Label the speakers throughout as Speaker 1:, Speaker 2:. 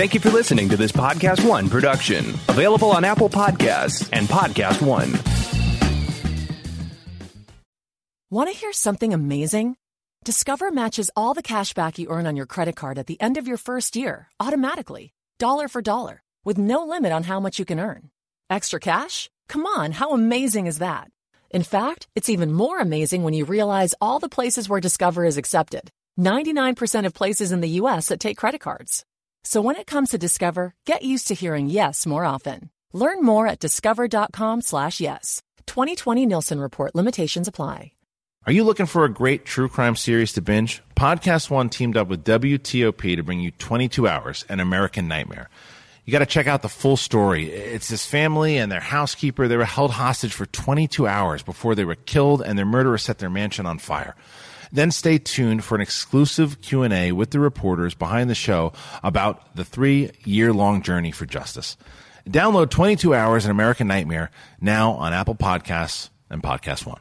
Speaker 1: Thank you for listening to this Podcast One production, available on Apple Podcasts and Podcast One.
Speaker 2: Want to hear something amazing? Discover matches all the cash back you earn on your credit card at the end of your first year automatically, dollar for dollar, with no limit on how much you can earn. Extra cash? Come on, how amazing is that? In fact, it's even more amazing when you realize all the places where Discover is accepted 99% of places in the US that take credit cards. So when it comes to Discover, get used to hearing yes more often. Learn more at discover.com/slash yes. 2020 Nielsen Report limitations apply.
Speaker 3: Are you looking for a great true crime series to binge? Podcast One teamed up with WTOP to bring you 22 Hours, an American Nightmare. You got to check out the full story. It's this family and their housekeeper. They were held hostage for 22 hours before they were killed and their murderer set their mansion on fire. Then stay tuned for an exclusive Q&A with the reporters behind the show about the 3-year-long journey for justice. Download 22 Hours an American Nightmare now on Apple Podcasts and Podcast One.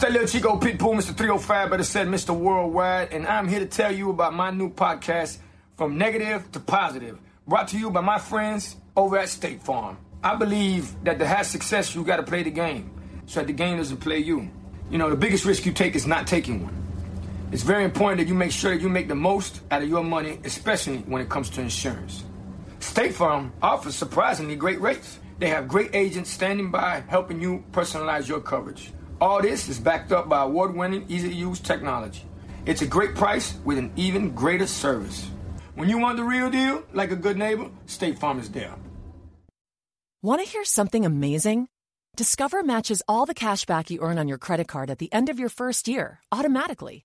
Speaker 4: That little Chico Pitbull, Mr. 305, better said Mr. Worldwide, and I'm here to tell you about my new podcast, From Negative to Positive, brought to you by my friends over at State Farm. I believe that to have success, you got to play the game, so that the game doesn't play you. You know, the biggest risk you take is not taking one. It's very important that you make sure that you make the most out of your money, especially when it comes to insurance. State Farm offers surprisingly great rates. They have great agents standing by helping you personalize your coverage. All this is backed up by award winning, easy to use technology. It's a great price with an even greater service. When you want the real deal, like a good neighbor, State Farm is there.
Speaker 2: Want to hear something amazing? Discover matches all the cash back you earn on your credit card at the end of your first year automatically,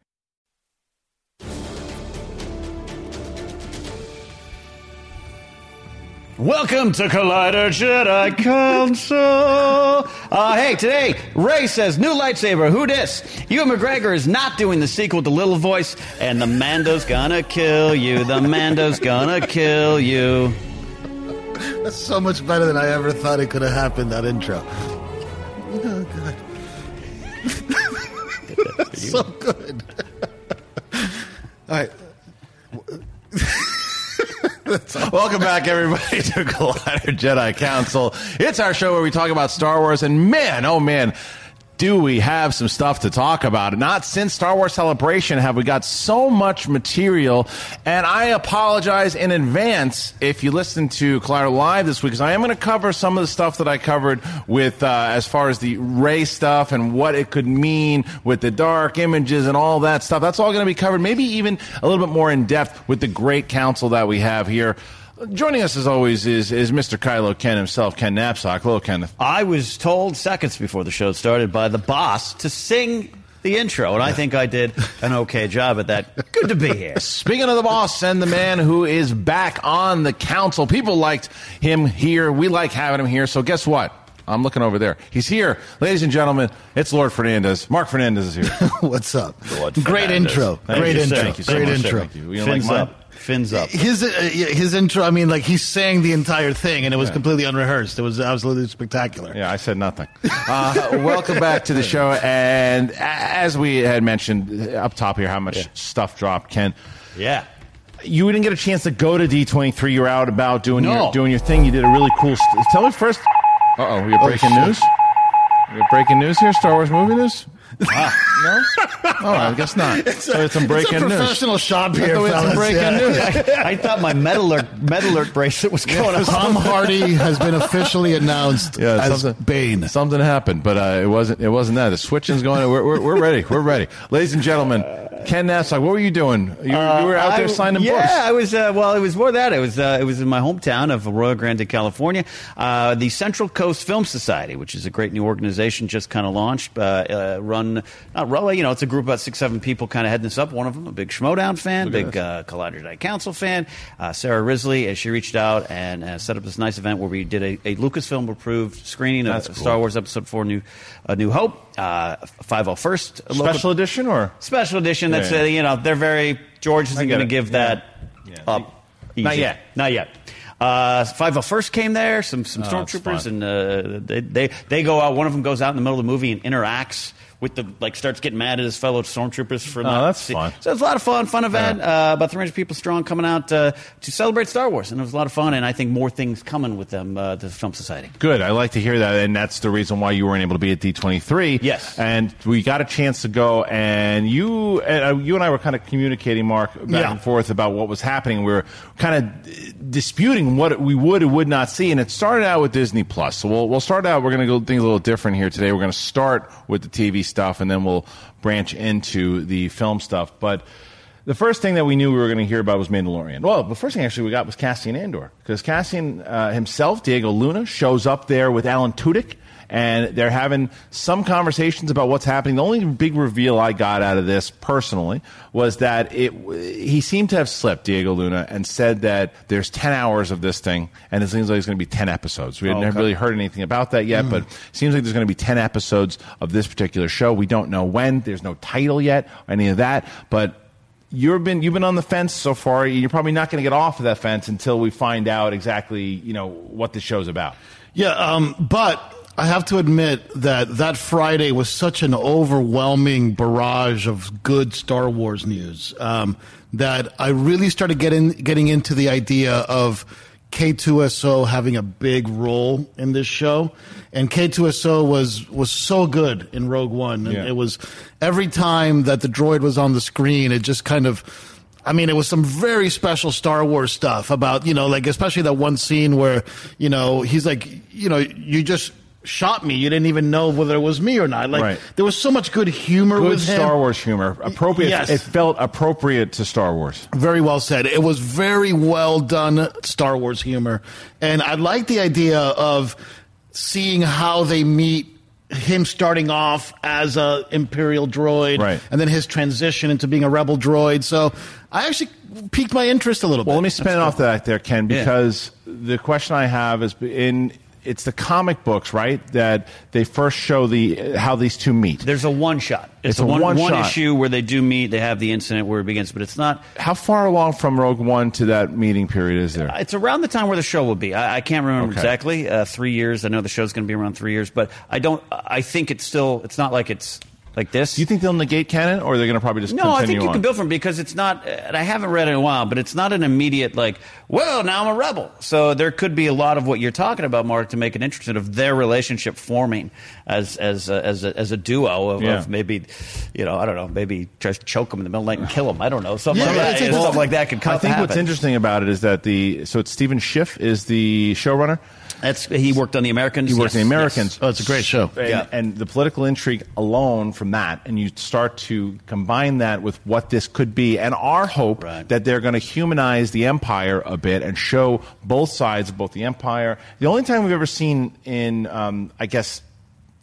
Speaker 5: Welcome to Collider Jedi Council. Uh, hey, today, Rey says, new lightsaber, who dis? Ewan McGregor is not doing the sequel to Little Voice, and the Mando's gonna kill you. The Mando's gonna kill you.
Speaker 6: That's so much better than I ever thought it could have happened, that intro. Oh, God. so good. All right.
Speaker 3: Welcome back, everybody, to Collider Jedi Council. It's our show where we talk about Star Wars, and man, oh man, do we have some stuff to talk about. Not since Star Wars Celebration have we got so much material, and I apologize in advance if you listen to Collider Live this week, because I am going to cover some of the stuff that I covered with, uh, as far as the Rey stuff and what it could mean with the dark images and all that stuff. That's all going to be covered, maybe even a little bit more in depth with the great council that we have here. Joining us as always is, is Mr. Kylo Ken himself, Ken Napzok. Hello, Kenneth.
Speaker 5: I was told seconds before the show started by the boss to sing the intro, and I think I did an okay job at that. Good to be here.
Speaker 3: Speaking of the boss and the man who is back on the council, people liked him here. We like having him here. So guess what? I'm looking over there. He's here. Ladies and gentlemen, it's Lord Fernandez. Marc Fernandez is here.
Speaker 6: What's up?
Speaker 5: Lord
Speaker 6: Great
Speaker 5: Fernandez.
Speaker 6: intro.
Speaker 5: Thank
Speaker 6: Great
Speaker 5: you,
Speaker 6: intro.
Speaker 3: Thank you so
Speaker 6: Great
Speaker 3: much, sir.
Speaker 6: intro.
Speaker 3: Thank you. You don't like mine?
Speaker 5: up. Fins up.
Speaker 6: His uh, his intro. I mean, like he sang the entire thing, and it was completely unrehearsed. It was absolutely spectacular.
Speaker 3: Yeah, I said nothing. Uh, welcome back to the show. And as we had mentioned uh, up top here, how much stuff dropped, Ken.
Speaker 5: Yeah.
Speaker 3: You didn't get a chance to go to D23. You were out about doing
Speaker 5: No.
Speaker 3: your doing your thing. You did a really cool. St- Tell me first. Uh oh, we're breaking
Speaker 6: shit.
Speaker 3: news. We're breaking news here. Star Wars movie news. No. Oh, I guess not. so it's some breaking
Speaker 6: it's a
Speaker 3: news.
Speaker 6: professional shop
Speaker 3: I
Speaker 6: here,
Speaker 3: thought we had some
Speaker 6: fellas.
Speaker 3: breaking
Speaker 6: Yeah.
Speaker 3: news.
Speaker 5: I thought my metal alert, metal alert bracelet was going on.
Speaker 6: Tom Hardy has been officially announced
Speaker 3: Yeah,
Speaker 6: as
Speaker 3: something-
Speaker 6: Bane.
Speaker 3: Something happened, but uh, it wasn't. It wasn't that. The switching's going. We're, we're, we're ready. We're ready, ladies and gentlemen. Ken Napzok, what were you doing? You, you were out there
Speaker 5: I-
Speaker 3: signing
Speaker 5: yeah,
Speaker 3: books.
Speaker 5: I was. Uh, well, it was more that. It was. Uh, it was in my hometown of Arroyo Grande, California. Uh, the Central Coast Film Society, which is a great new organization, just kind of launched. Uh, uh, not really. You know, it's a group of about six, seven people kind of heading this up. One of them, a big Schmodown fan,
Speaker 3: Look
Speaker 5: big uh, Collider Night Council fan, uh, Sarah Risley. as she reached out and uh, set up this nice event where we did a, a Lucasfilm approved screening of
Speaker 3: cool.
Speaker 5: Star Wars Episode Four: New, uh, New Hope. uh, 501st local-
Speaker 3: Special edition or
Speaker 5: special edition. That's
Speaker 3: Yeah.
Speaker 5: uh, you know they're very George isn't going to give
Speaker 3: Yeah.
Speaker 5: that
Speaker 3: Yeah.
Speaker 5: up.
Speaker 3: Not
Speaker 5: easy.
Speaker 3: yet.
Speaker 5: Not yet. Uh, 501st came there. Some some
Speaker 3: Oh,
Speaker 5: stormtroopers, and uh, they, they they go out. One of them goes out in the middle of the movie and interacts with the like starts getting mad at his fellow stormtroopers for
Speaker 3: Oh,
Speaker 5: not.
Speaker 3: that's
Speaker 5: see-
Speaker 3: fun.
Speaker 5: So it's a lot of fun, fun event.
Speaker 3: Yeah.
Speaker 5: Uh, about 300 people strong coming out uh, to celebrate Star Wars, and it was a lot of fun. And I think more things coming with them uh, to the Film Society.
Speaker 3: Good. I like to hear that, and that's the reason why you weren't able to be at D23.
Speaker 5: Yes.
Speaker 3: and we got a chance to go, and you, uh, you and I were kind of communicating, Marc, back
Speaker 6: Yeah.
Speaker 3: and forth about what was happening. We were kind of disputing what we would and would not see, and it started out with Disney Plus. So we'll we'll start out. We're going to go things a little different here today. We're going to start with the TV stuff, and then we'll branch into the film stuff, but. The first thing that we knew we were going to hear about was Mandalorian. Well, the first thing actually we got was Cassian Andor because Cassian uh, himself, Diego Luna, shows up there with Alan Tudyk, and they're having some conversations about what's happening. The only big reveal I got out of this personally was that it he seemed to have slipped Diego Luna and said that there's 10 hours of this thing, and it seems like it's going to be 10 episodes. We hadn't
Speaker 5: Okay.
Speaker 3: really heard anything about that yet, but it seems like there's going to be 10 episodes of this particular show. We don't know when. There's no title yet or any of that, but you've been you've been on the fence so far. You're probably not going to get off of that fence until we find out exactly you know what the show's about.
Speaker 6: Yeah, um, but I have to admit that that Friday was such an overwhelming barrage of good Star Wars news um, that I really started getting getting into the idea of K2SO having a big role in this show. And K2SO was was so good in Rogue One. And
Speaker 3: Yeah.
Speaker 6: It was every time that the droid was on the screen, it just kind of I mean, it was some very special Star Wars stuff about, you know, like especially that one scene where, you know, he's like, you know, you just shot me. You didn't even know whether it was me or not. Like
Speaker 3: Right.
Speaker 6: there was so much good humor
Speaker 3: Good
Speaker 6: with him.
Speaker 3: Star Wars humor, appropriate.
Speaker 6: Yes.
Speaker 3: It felt appropriate to Star Wars.
Speaker 6: Very well said. It was very well done Star Wars humor. And I like the idea of seeing how they meet him starting off as a imperial droid
Speaker 3: Right.
Speaker 6: and then his transition into being a rebel droid. So I actually piqued my interest a little bit.
Speaker 3: Well, let me spin off that there, Ken,
Speaker 5: Yeah.
Speaker 3: because the question I have is in it's the comic books, right? That they first show the how these two meet.
Speaker 5: There's a one shot. It's,
Speaker 3: It's
Speaker 5: a one,
Speaker 3: one
Speaker 5: one issue where they do meet. They have the incident where it begins, but it's not.
Speaker 3: How far along from Rogue One to that meeting period is there?
Speaker 5: It's around the time where the show will be. I, I can't remember
Speaker 3: Okay.
Speaker 5: exactly. Uh, three years. I know the show's going to be around three years, but I don't. I think it's still. It's not like it's like this.
Speaker 3: Do you think they'll negate canon, or they're they going to probably just
Speaker 5: No, I think you
Speaker 3: on?
Speaker 5: can build from because it's not. And I haven't read it in a while, but it's not an immediate like. Well, now I'm a rebel. So there could be a lot of what you're talking about, Marc, to make it interesting of their relationship forming as as a, as a, as a duo of,
Speaker 3: Yeah.
Speaker 5: of maybe, you know, I don't know, maybe try to choke them in the middle of the night and kill them. I don't know, something,
Speaker 6: Yeah,
Speaker 5: like, that. stuff like that could come.
Speaker 3: I think what's interesting about it is that the so it's Stephen Schiff is the showrunner.
Speaker 5: That's he worked on the Americans.
Speaker 3: He worked
Speaker 5: yes,
Speaker 3: in the Americans.
Speaker 5: yes.
Speaker 6: Oh, it's a great show.
Speaker 3: And,
Speaker 5: Yeah.
Speaker 3: and the political intrigue alone from that, and you start to combine that with what this could be, and our hope
Speaker 5: Right.
Speaker 3: that they're going to humanize the empire a bit and show both sides of both the empire. The only time we've ever seen in, um, I guess,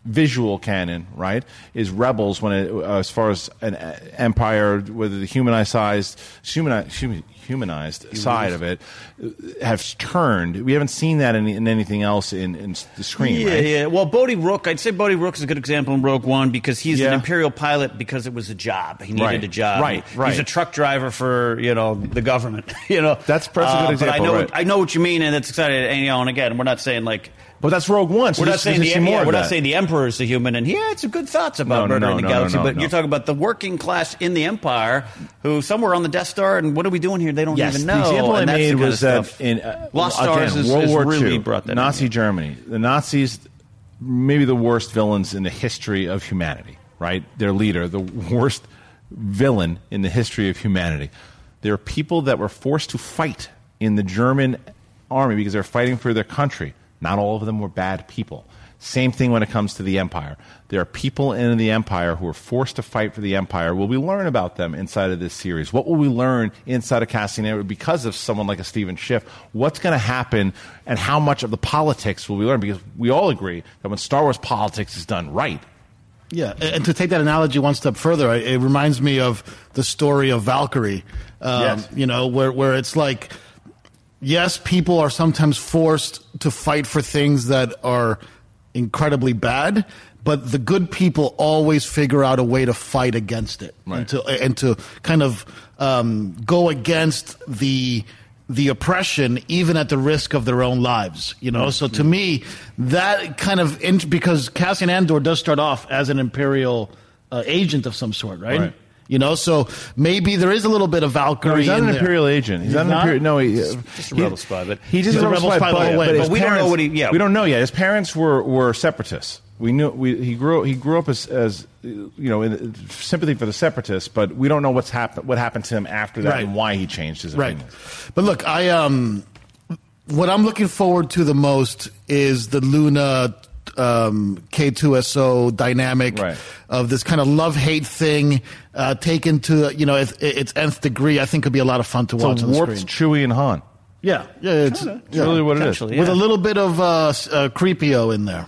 Speaker 3: visual canon, right, is Rebels when it, uh, as far as an uh, empire, whether the humanized, humanized, human, humanized side of it have turned. We haven't seen that in, in anything else in, in the screen,
Speaker 5: Yeah,
Speaker 3: right?
Speaker 5: yeah. Well, Bodhi Rook, I'd say Bodhi Rook is a good example in Rogue One because he's
Speaker 3: Yeah.
Speaker 5: an Imperial pilot because it was a job. He needed
Speaker 3: Right,
Speaker 5: a job.
Speaker 3: right, right.
Speaker 5: He's a truck driver for you know the government. you know,
Speaker 3: That's- a good
Speaker 5: Uh, But I
Speaker 3: example,
Speaker 5: know,
Speaker 3: right.
Speaker 5: I know what you mean, and it's exciting. And you know, and again, we're not saying like.
Speaker 3: But that's Rogue One. So
Speaker 5: We're not saying the yeah, we're not saying the emperor is a human, and he had some good thoughts about
Speaker 3: No, no,
Speaker 5: murdering
Speaker 3: no,
Speaker 5: the galaxy.
Speaker 3: no,
Speaker 5: but
Speaker 3: no.
Speaker 5: you're talking about the working class in the empire, who somewhere on the Death Star, and what are we doing here? They don't
Speaker 3: Yes,
Speaker 5: even know.
Speaker 3: the example I
Speaker 5: and the
Speaker 3: made was that in uh,
Speaker 5: Lost
Speaker 3: again,
Speaker 5: Stars is,
Speaker 3: World
Speaker 5: is
Speaker 3: War
Speaker 5: really
Speaker 3: II,
Speaker 5: brought that
Speaker 3: Nazi
Speaker 5: yeah.
Speaker 3: Germany, the Nazis, maybe the worst villains in the history of humanity. Right, their leader, the worst villain in the history of humanity. There are people that were forced to fight in the German army because they're fighting for their country. Not all of them were bad people. Same thing when it comes to the empire. There are people in the empire who are forced to fight for the empire. Will we learn about them inside of this series? What will we learn inside of Cassian because of someone like a Stephen Schiff? What's going to happen, and how much of the politics will we learn? Because we all agree that when Star Wars politics is done right,
Speaker 6: Yeah, and to take that analogy one step further, it it reminds me of the story of Valkyrie. Um,
Speaker 3: Yes.
Speaker 6: You know, where where it's like, yes, people are sometimes forced to fight for things that are incredibly bad, but the good people always figure out a way to fight against it
Speaker 3: Right.
Speaker 6: and to and to kind of um, go against the the oppression, even at the risk of their own lives. You know, so to me, that kind of because Cassian Andor does start off as an imperial uh, agent of some sort, right?
Speaker 3: Right.
Speaker 6: You know, so maybe there is a little bit of Valkyrie.
Speaker 3: No, he's not
Speaker 6: in
Speaker 3: an
Speaker 6: there.
Speaker 3: imperial agent. He's, not an imperial. No, he,
Speaker 5: just a
Speaker 3: he-
Speaker 5: rebel spy, but-
Speaker 3: he just
Speaker 6: a rebel spy, by the way,
Speaker 3: but,
Speaker 6: but
Speaker 3: his
Speaker 5: we don't know what he- yeah.
Speaker 3: we don't know yet. His parents were were separatists. We knew we, he grew he grew up as, as you know in sympathy for the separatists, but we don't know what's happened what happened to him after that
Speaker 6: Right.
Speaker 3: and why he changed his
Speaker 6: Right.
Speaker 3: opinion.
Speaker 6: But look, I um, what I'm looking forward to the most is the Luna um, K2SO dynamic
Speaker 3: Right.
Speaker 6: of this kind of love hate thing uh, taken to you know its, its nth degree. I think could be a lot of fun to watch
Speaker 3: So
Speaker 6: on the
Speaker 3: warped
Speaker 6: screen.
Speaker 3: Chewie and Han.
Speaker 6: Yeah, yeah, it's,
Speaker 3: That's
Speaker 6: yeah.
Speaker 3: really what it is.
Speaker 5: Potentially,
Speaker 6: with a little bit of uh, s- uh, Threepio in there.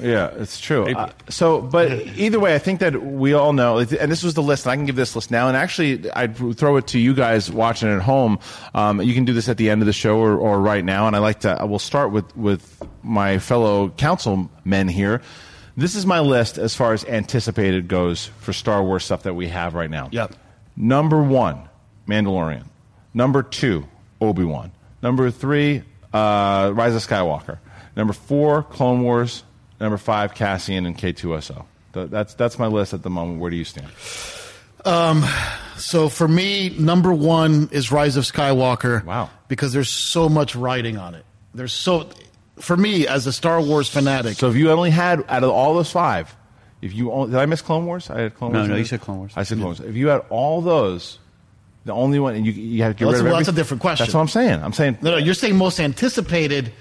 Speaker 3: Yeah, it's true. Uh, so, but either way, I think that we all know, and this was the list, and I can give this list now. And actually, I'd throw it to you guys watching at home. Um, you can do this at the end of the show or, or right now. And I like to. I will start with with my fellow councilmen here. This is my list as far as anticipated goes for Star Wars stuff that we have right now.
Speaker 6: Yep.
Speaker 3: Number one, Mandalorian. Number two, Obi Wan. Number three, uh, Rise of Skywalker. Number four, Clone Wars. Number five, Cassian and K2SO. That's that's my list at the moment. Where do you stand?
Speaker 6: Um, So for me, number one is Rise of Skywalker.
Speaker 3: Wow.
Speaker 6: because there's so much writing on it. There's so, for me as a Star Wars fanatic.
Speaker 3: So if you only had out of all those five, if you only, did I miss Clone Wars? I had Clone
Speaker 5: No,
Speaker 3: Wars.
Speaker 5: no,
Speaker 3: in
Speaker 5: you said Clone Wars.
Speaker 3: I said Clone Wars. If you had all those, the only one, and you you had to get
Speaker 6: Well,
Speaker 3: rid
Speaker 6: that's-
Speaker 3: of
Speaker 6: well,
Speaker 3: every-
Speaker 6: that's a different question.
Speaker 3: That's what I'm saying. I'm saying
Speaker 6: no, no, you're saying most anticipated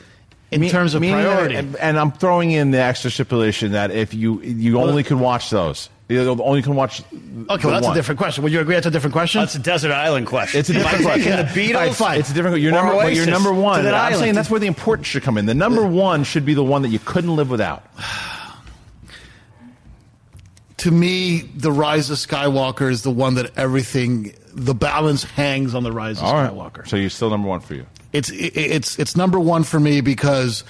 Speaker 6: in
Speaker 3: Me-
Speaker 6: terms of
Speaker 3: meaning
Speaker 6: priority.
Speaker 3: and, and I'm throwing in the extra stipulation that if you you only could watch those, you only can watch.
Speaker 6: Okay, well, that's a different question. Would you agree that's a different question?
Speaker 5: That's a desert island question.
Speaker 3: It's a different
Speaker 5: Am
Speaker 3: question.
Speaker 5: taking the Beatles.
Speaker 6: All right, fine.
Speaker 3: It's a different. Your
Speaker 5: Or
Speaker 3: number, but your
Speaker 5: Oasis
Speaker 3: number one.
Speaker 5: that
Speaker 3: I'm
Speaker 5: island.
Speaker 3: saying that's where the importance should come in. The number one should be the one that you couldn't live without.
Speaker 6: to me, the Rise of Skywalker is the one that everything, the balance hangs on the Rise of
Speaker 3: All right.
Speaker 6: Skywalker.
Speaker 3: So you're still number one for you.
Speaker 6: It's it's it's number one for me because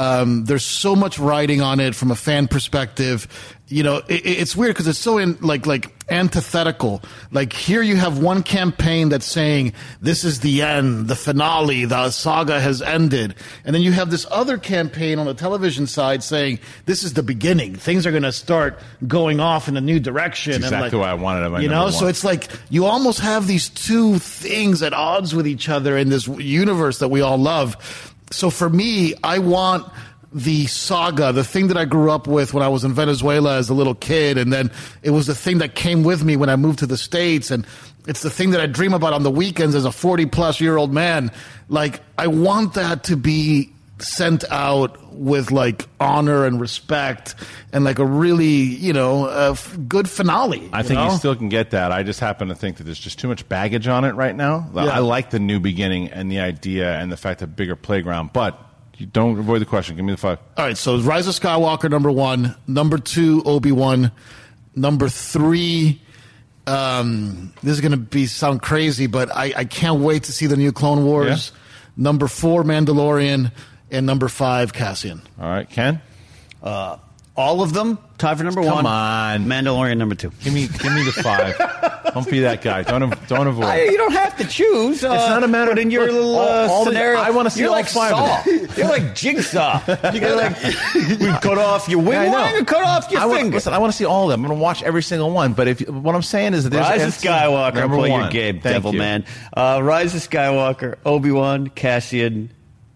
Speaker 6: um, there's so much writing on it from a fan perspective. You know, it, it's weird because it's so in like like antithetical. Like here, you have one campaign that's saying this is the end, the finale, the saga has ended, and then you have this other campaign on the television side saying this is the beginning. Things are going to start going off in a new direction.
Speaker 3: That's
Speaker 6: and
Speaker 3: exactly
Speaker 6: like,
Speaker 3: why I wanted
Speaker 6: You know, so it's like you almost have these two things at odds with each other in this universe that we all love. So for me, I want the saga, the thing that I grew up with when I was in Venezuela as a little kid, and then it was the thing that came with me when I moved to the States, and it's the thing that I dream about on the weekends as a 40 plus year old man. Like, I want that to be sent out with like honor and respect and like a really, you know, uh, f- good finale.
Speaker 3: I think
Speaker 6: know?
Speaker 3: you still can get that. I just happen to think that there's just too much baggage on it right now.
Speaker 6: Yeah.
Speaker 3: I like the new beginning and the idea and the fact that bigger playground, but you don't avoid the question. Give me the five.
Speaker 6: All right, so Rise of Skywalker, number one. Number two, Obi Wan. Number three, um, this is going to be sound crazy, but I, I can't wait to see the new Clone Wars. Number four, Mandalorian, and number five, Cassian.
Speaker 3: All right, Ken.
Speaker 5: All of them tied for number
Speaker 3: Come
Speaker 5: one.
Speaker 3: Come on.
Speaker 5: Mandalorian number two.
Speaker 3: Give me, give me the five. don't be that guy. Don't, don't avoid.
Speaker 5: I, you don't have to choose. Uh,
Speaker 3: It's not a matter
Speaker 5: but in your
Speaker 3: look,
Speaker 5: little
Speaker 3: all-
Speaker 5: uh,
Speaker 3: all the-
Speaker 5: scenario.
Speaker 3: I wanna see
Speaker 5: you're
Speaker 3: all
Speaker 5: like
Speaker 3: five of them.
Speaker 5: You're like Jigsaw. You're like we cut off your wing
Speaker 3: Yeah, I know.
Speaker 5: line and cut off your
Speaker 3: I want,
Speaker 5: finger.
Speaker 3: listen, I want to see all of them. I'm going to watch every single one. But if what I'm saying is that there's
Speaker 5: Rise of Skywalker,
Speaker 3: number
Speaker 5: play
Speaker 3: one.
Speaker 5: your game,
Speaker 3: Thank
Speaker 5: Devil
Speaker 3: you.
Speaker 5: Man. Uh, Rise of Skywalker, Obi Wan, Cassian,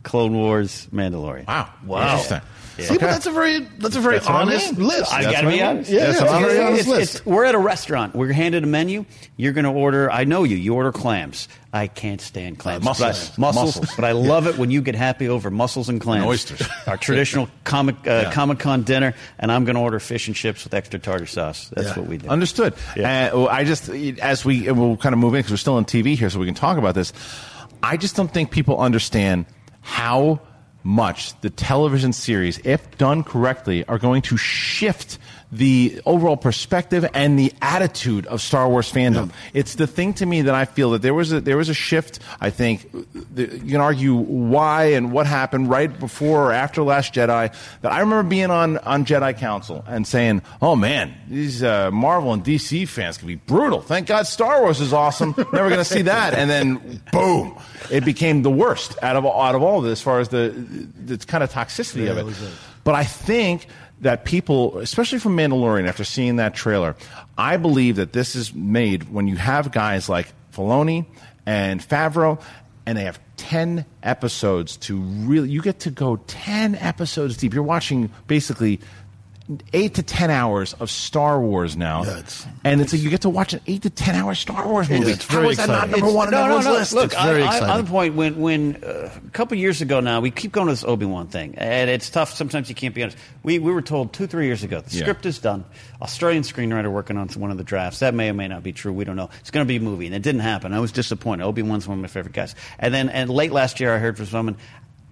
Speaker 5: Clone Wars, Mandalorian.
Speaker 3: Wow.
Speaker 6: Wow.
Speaker 3: Interesting.
Speaker 6: See, but that's a very that's a very
Speaker 3: That's what I
Speaker 6: honest
Speaker 3: mean.
Speaker 6: list.
Speaker 5: I
Speaker 3: That's
Speaker 5: gotta be honest.
Speaker 6: Yeah,
Speaker 3: That's
Speaker 6: yeah, it's a very honest
Speaker 5: It's-
Speaker 6: list.
Speaker 5: it's- we're at a restaurant. We're handed a menu. You're going to order. I know you. You order clams. I can't stand clams.
Speaker 3: Uh, mussels.
Speaker 5: But I- mussels.
Speaker 3: Mussels.
Speaker 5: But I love it when you get happy over mussels and clams.
Speaker 3: And oysters.
Speaker 5: Our traditional comic uh, Comic Con dinner, and I'm going to order fish and chips with extra tartar sauce. That's
Speaker 6: Yeah.
Speaker 5: what we do.
Speaker 3: Understood.
Speaker 5: Yeah.
Speaker 3: Uh, I just, as we, we'll kind of move in because we're still on TV here, so we can talk about this. I just don't think people understand how much the television series, if done correctly, are going to shift the overall perspective and the attitude of Star Wars fandom. It's the thing to me that I feel that there was a there was a shift. I think you can argue why and what happened right before or after Last Jedi. That I remember being on on Jedi Council and saying, "Oh man, these uh, Marvel and DC fans can be brutal. Thank God Star Wars is awesome. Never going to see that." And then boom, it became the worst out of out of all of this as far as the the kind of toxicity of it. But I think that people, especially from Mandalorian, after seeing that trailer, I believe that this is made when you have guys like Filoni and Favreau, and they have 10 episodes to really, you get to go 10 episodes deep. You're watching basically eight to 10 hours of Star Wars now.
Speaker 6: Yeah, it's-
Speaker 3: and it's like you get to watch an eight to 10 hour Star Wars movie.
Speaker 6: it's
Speaker 3: How
Speaker 6: very
Speaker 3: is that not
Speaker 6: exciting.
Speaker 3: number one on
Speaker 5: no, no,
Speaker 3: everyone's
Speaker 5: no.
Speaker 3: list?
Speaker 5: Look,
Speaker 6: It's very
Speaker 5: I, I,
Speaker 6: exciting.
Speaker 5: on the point when when uh, a couple years ago now, we keep going to this Obi Wan thing, and it's tough. Sometimes you can't be honest. We we were told two three years ago the
Speaker 3: Yeah.
Speaker 5: script is done. Australian screenwriter working on one of the drafts. That may or may not be true. We don't know. It's going to be a movie, and it didn't happen. I was disappointed. Obi Wan's one of my favorite guys. And then and late last year, I heard from someone.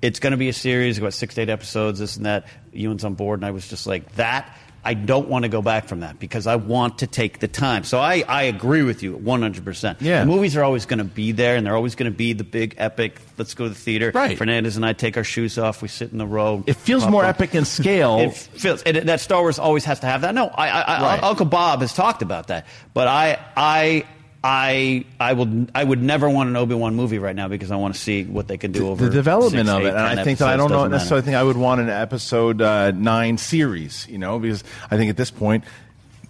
Speaker 5: It's going to be a series, about six to eight episodes, this and that. Ewan's on board, and I was just like, that I don't want to go back from that because I want to take the time. So I, I agree with you 100%.
Speaker 3: Yeah.
Speaker 5: The movies are always going to be there, and they're always going to be the big epic, let's go to the theater.
Speaker 3: Right.
Speaker 5: Fernandez and I take our shoes off, we sit in the row.
Speaker 3: It feels more epic in scale.
Speaker 5: It feels and that Star Wars always has to have that. No, I, I, I, Uncle Bob has talked about that, but I, I, I, I would, I would never want an Obi Wan movie right now because I want to see what they can do over
Speaker 3: the development
Speaker 5: six,
Speaker 3: of
Speaker 5: eight,
Speaker 3: it, and I think that I don't know
Speaker 5: doesn't matter.
Speaker 3: necessarily think I would want an episode uh, nine series, you know, because I think at this point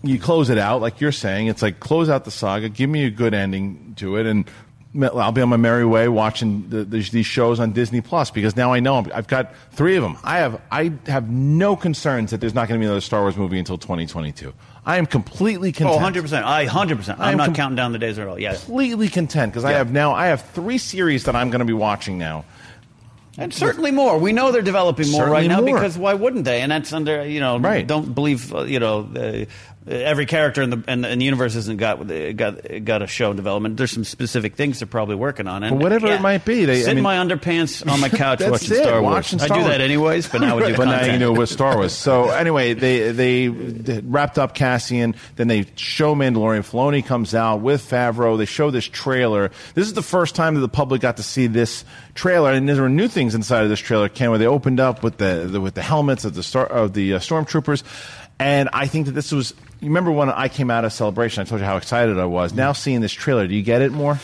Speaker 3: you close it out like you're saying. It's like close out the saga, give me a good ending to it, and I'll be on my merry way watching the, the, these shows on Disney Plus because now I know I'm- I've got three of them. I have I have no concerns that there's not going to be another Star Wars movie until 2022. I am completely
Speaker 5: Oh,
Speaker 3: content.
Speaker 5: 100 percent. I 100 percent.
Speaker 3: I am
Speaker 5: I'm not
Speaker 3: com-
Speaker 5: counting down the days at all. Yeah.
Speaker 3: completely content because I have now I have three series that I'm going to be watching now.
Speaker 5: And certainly more. We know they're developing more
Speaker 3: Certainly
Speaker 5: right now
Speaker 3: more.
Speaker 5: because why wouldn't they? And that's under you know.
Speaker 3: Right.
Speaker 5: Don't believe uh, you know. Every character in the in, in the universe hasn't got got got a show in development. There's some specific things they're probably working on. And
Speaker 3: But whatever it might be, they-
Speaker 5: sit
Speaker 3: I mean-
Speaker 5: in my underpants on my couch watching
Speaker 3: it,
Speaker 5: Star Wars.
Speaker 3: watching
Speaker 5: I do
Speaker 3: Wars.
Speaker 5: that anyways, but now with your
Speaker 3: but now you know with Star Wars. So anyway, they they wrapped up Cassian. Then they show Mandalorian. Filoni comes out with Favreau. They show this trailer. This is the first time that the public got to see this trailer, and there were new things inside of this trailer. Ken, where they opened up with the, the with the helmets of the star of the uh, stormtroopers, and I think that this was. You remember when I came out of Celebration? I told you how excited I was. Now seeing this trailer, do you get it more?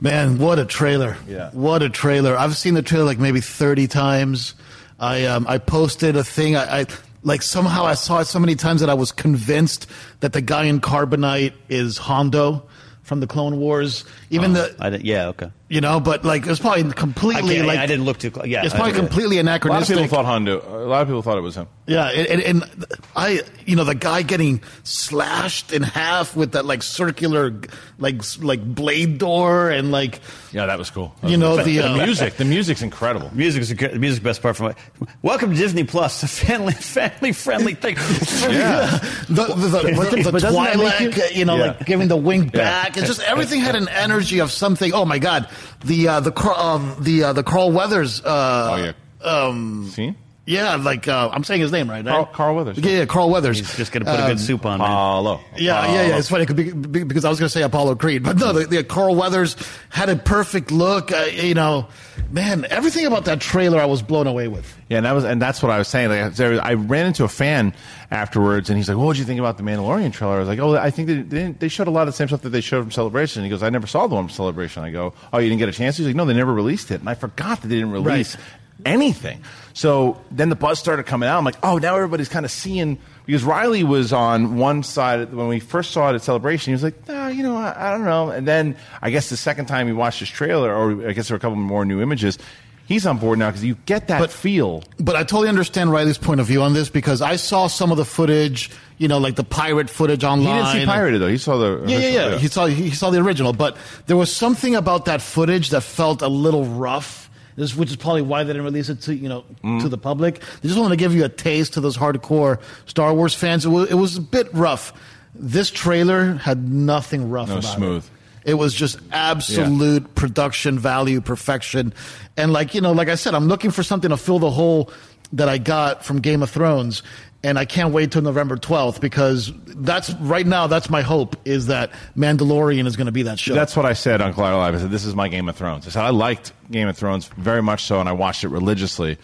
Speaker 6: Man, what a trailer!
Speaker 3: Yeah.
Speaker 6: What a trailer! I've seen the trailer like maybe thirty times. I um, I posted a thing. I, I like somehow I saw it so many times that I was convinced that the guy in Carbonite is Hondo from the Clone Wars. Even the
Speaker 5: I did, yeah, okay.
Speaker 6: You know, but like it's probably completely
Speaker 5: can't-
Speaker 6: like
Speaker 5: I didn't look too. close. Yeah,
Speaker 6: it's probably completely anachronistic.
Speaker 3: A lot of people thought Hondo. A lot of people thought it was him.
Speaker 6: Yeah, and, and, and I, you know, the guy getting slashed in half with that like circular, like like blade door, and like
Speaker 3: Yeah, that was cool.
Speaker 6: You know, the, uh,
Speaker 3: music. The music's incredible.
Speaker 5: Music's the music's best part from it. Welcome to Disney Plus, a family family friendly thing.
Speaker 3: Yeah.
Speaker 6: the the, the,
Speaker 3: But-
Speaker 6: the,
Speaker 3: but doesn't that make
Speaker 6: Twi'lek,
Speaker 3: you-
Speaker 6: you know,
Speaker 3: Yeah.
Speaker 6: like giving the wing
Speaker 3: Yeah.
Speaker 6: back. It's just everything had an energy of something. Oh my god, the uh, the um, the uh, the Carl Weathers. Uh,
Speaker 3: Oh, yeah.
Speaker 6: Um,
Speaker 3: See?
Speaker 6: Yeah, like uh, I'm saying his name right.
Speaker 3: Carl-
Speaker 6: right?
Speaker 3: Carl Weathers.
Speaker 6: Yeah, yeah, Carl Weathers.
Speaker 5: He's just going to put a
Speaker 6: Um,
Speaker 5: good soup on, man.
Speaker 3: Apollo.
Speaker 6: Yeah, yeah, yeah. It's funny 'cause be- be- because I was going to say Apollo Creed, but no, the, the Carl Weathers had a perfect look. Uh, you know, man, everything about that trailer I was blown away with.
Speaker 3: Yeah, and that was, and that's what I was saying. Like, there, I ran into a fan afterwards, and he's like, "What did you think about the Mandalorian trailer?" I was like, "Oh, I think they, they, didn't- they showed a lot of the same stuff that they showed from Celebration." he goes, "I never saw the one from Celebration." I go, "Oh, you didn't get a chance?" He's like, "No, they never released it," and I forgot that they didn't release
Speaker 6: Right.
Speaker 3: Anything. So then the buzz started coming out. I'm like, "Oh, now everybody's kind of seeing." Because Riley was on one side when we first saw it at Celebration. He was like, nah, you know, I, I don't know." And then I guess the second time he watched this trailer, or I guess there were a couple more new images. He's on board now because you get that
Speaker 6: But-
Speaker 3: feel.
Speaker 6: But I totally understand Riley's point of view on this because I saw some of the footage, you know, like the pirate footage online.
Speaker 3: He didn't see pirated though. He saw the
Speaker 6: Yeah, yeah, yeah. He saw he saw the original, but there was something about that footage that felt a little rough. This, which is probably why they didn't release it to you know
Speaker 3: Mm-hmm.
Speaker 6: to the public. They just wanted to give you a taste to those hardcore Star Wars fans. It was, it was a bit rough. This trailer had nothing rough
Speaker 3: No,
Speaker 6: about
Speaker 3: smooth.
Speaker 6: it. It was just absolute production value, perfection. And like, you know, like I said, I'm looking for something to fill the hole that I got from Game of Thrones. And I can't wait till November 12th because that's right now, that's my hope is that Mandalorian is going to be that show.
Speaker 3: That's what I said on Collider Live. I said, this is my Game of Thrones. I said, I liked Game of Thrones very much so, and I watched it religiously.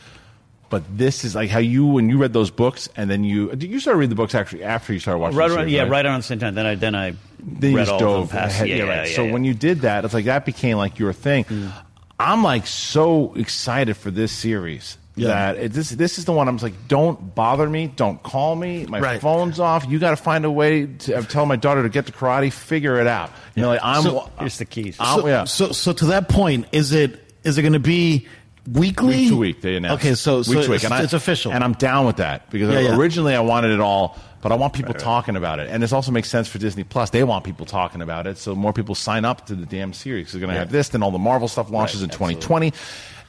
Speaker 3: But this is like how you, when you read those books, and then you, did you start reading the books actually after you started watching
Speaker 5: Right
Speaker 3: the
Speaker 5: around,
Speaker 3: series,
Speaker 5: yeah, right around the same time. Then I then I
Speaker 3: Then you
Speaker 5: read
Speaker 3: just
Speaker 5: all
Speaker 3: dove
Speaker 5: past.
Speaker 3: ahead.
Speaker 5: Yeah,
Speaker 3: Yeah,
Speaker 5: yeah,
Speaker 3: right.
Speaker 5: yeah,
Speaker 3: so
Speaker 5: yeah.
Speaker 3: when you did that, it's like that became like your thing.
Speaker 5: Mm.
Speaker 3: I'm like so excited for this series.
Speaker 6: Yeah.
Speaker 3: That it, this this is the one I'm like, don't bother me, don't call me, my
Speaker 6: Right.
Speaker 3: phone's off. You got to find a way to uh, I'm telling my daughter to get to karate, figure it out. You know, like I'm.
Speaker 6: So-
Speaker 5: Here's the keys.
Speaker 6: So,
Speaker 3: yeah.
Speaker 6: so, so to that point, is it is it going to be weekly?
Speaker 3: week to week they announced.
Speaker 6: Okay, so, so
Speaker 3: week to week,
Speaker 6: it's,
Speaker 3: and I-
Speaker 6: it's official.
Speaker 3: and I'm down with that because
Speaker 6: Yeah, yeah.
Speaker 3: originally I wanted it all, but I want people talking about it, and this also makes sense for Disney Plus. They want people talking about it, so more people sign up to the damn series. They're going to have this, then all the Marvel stuff launches in 2020.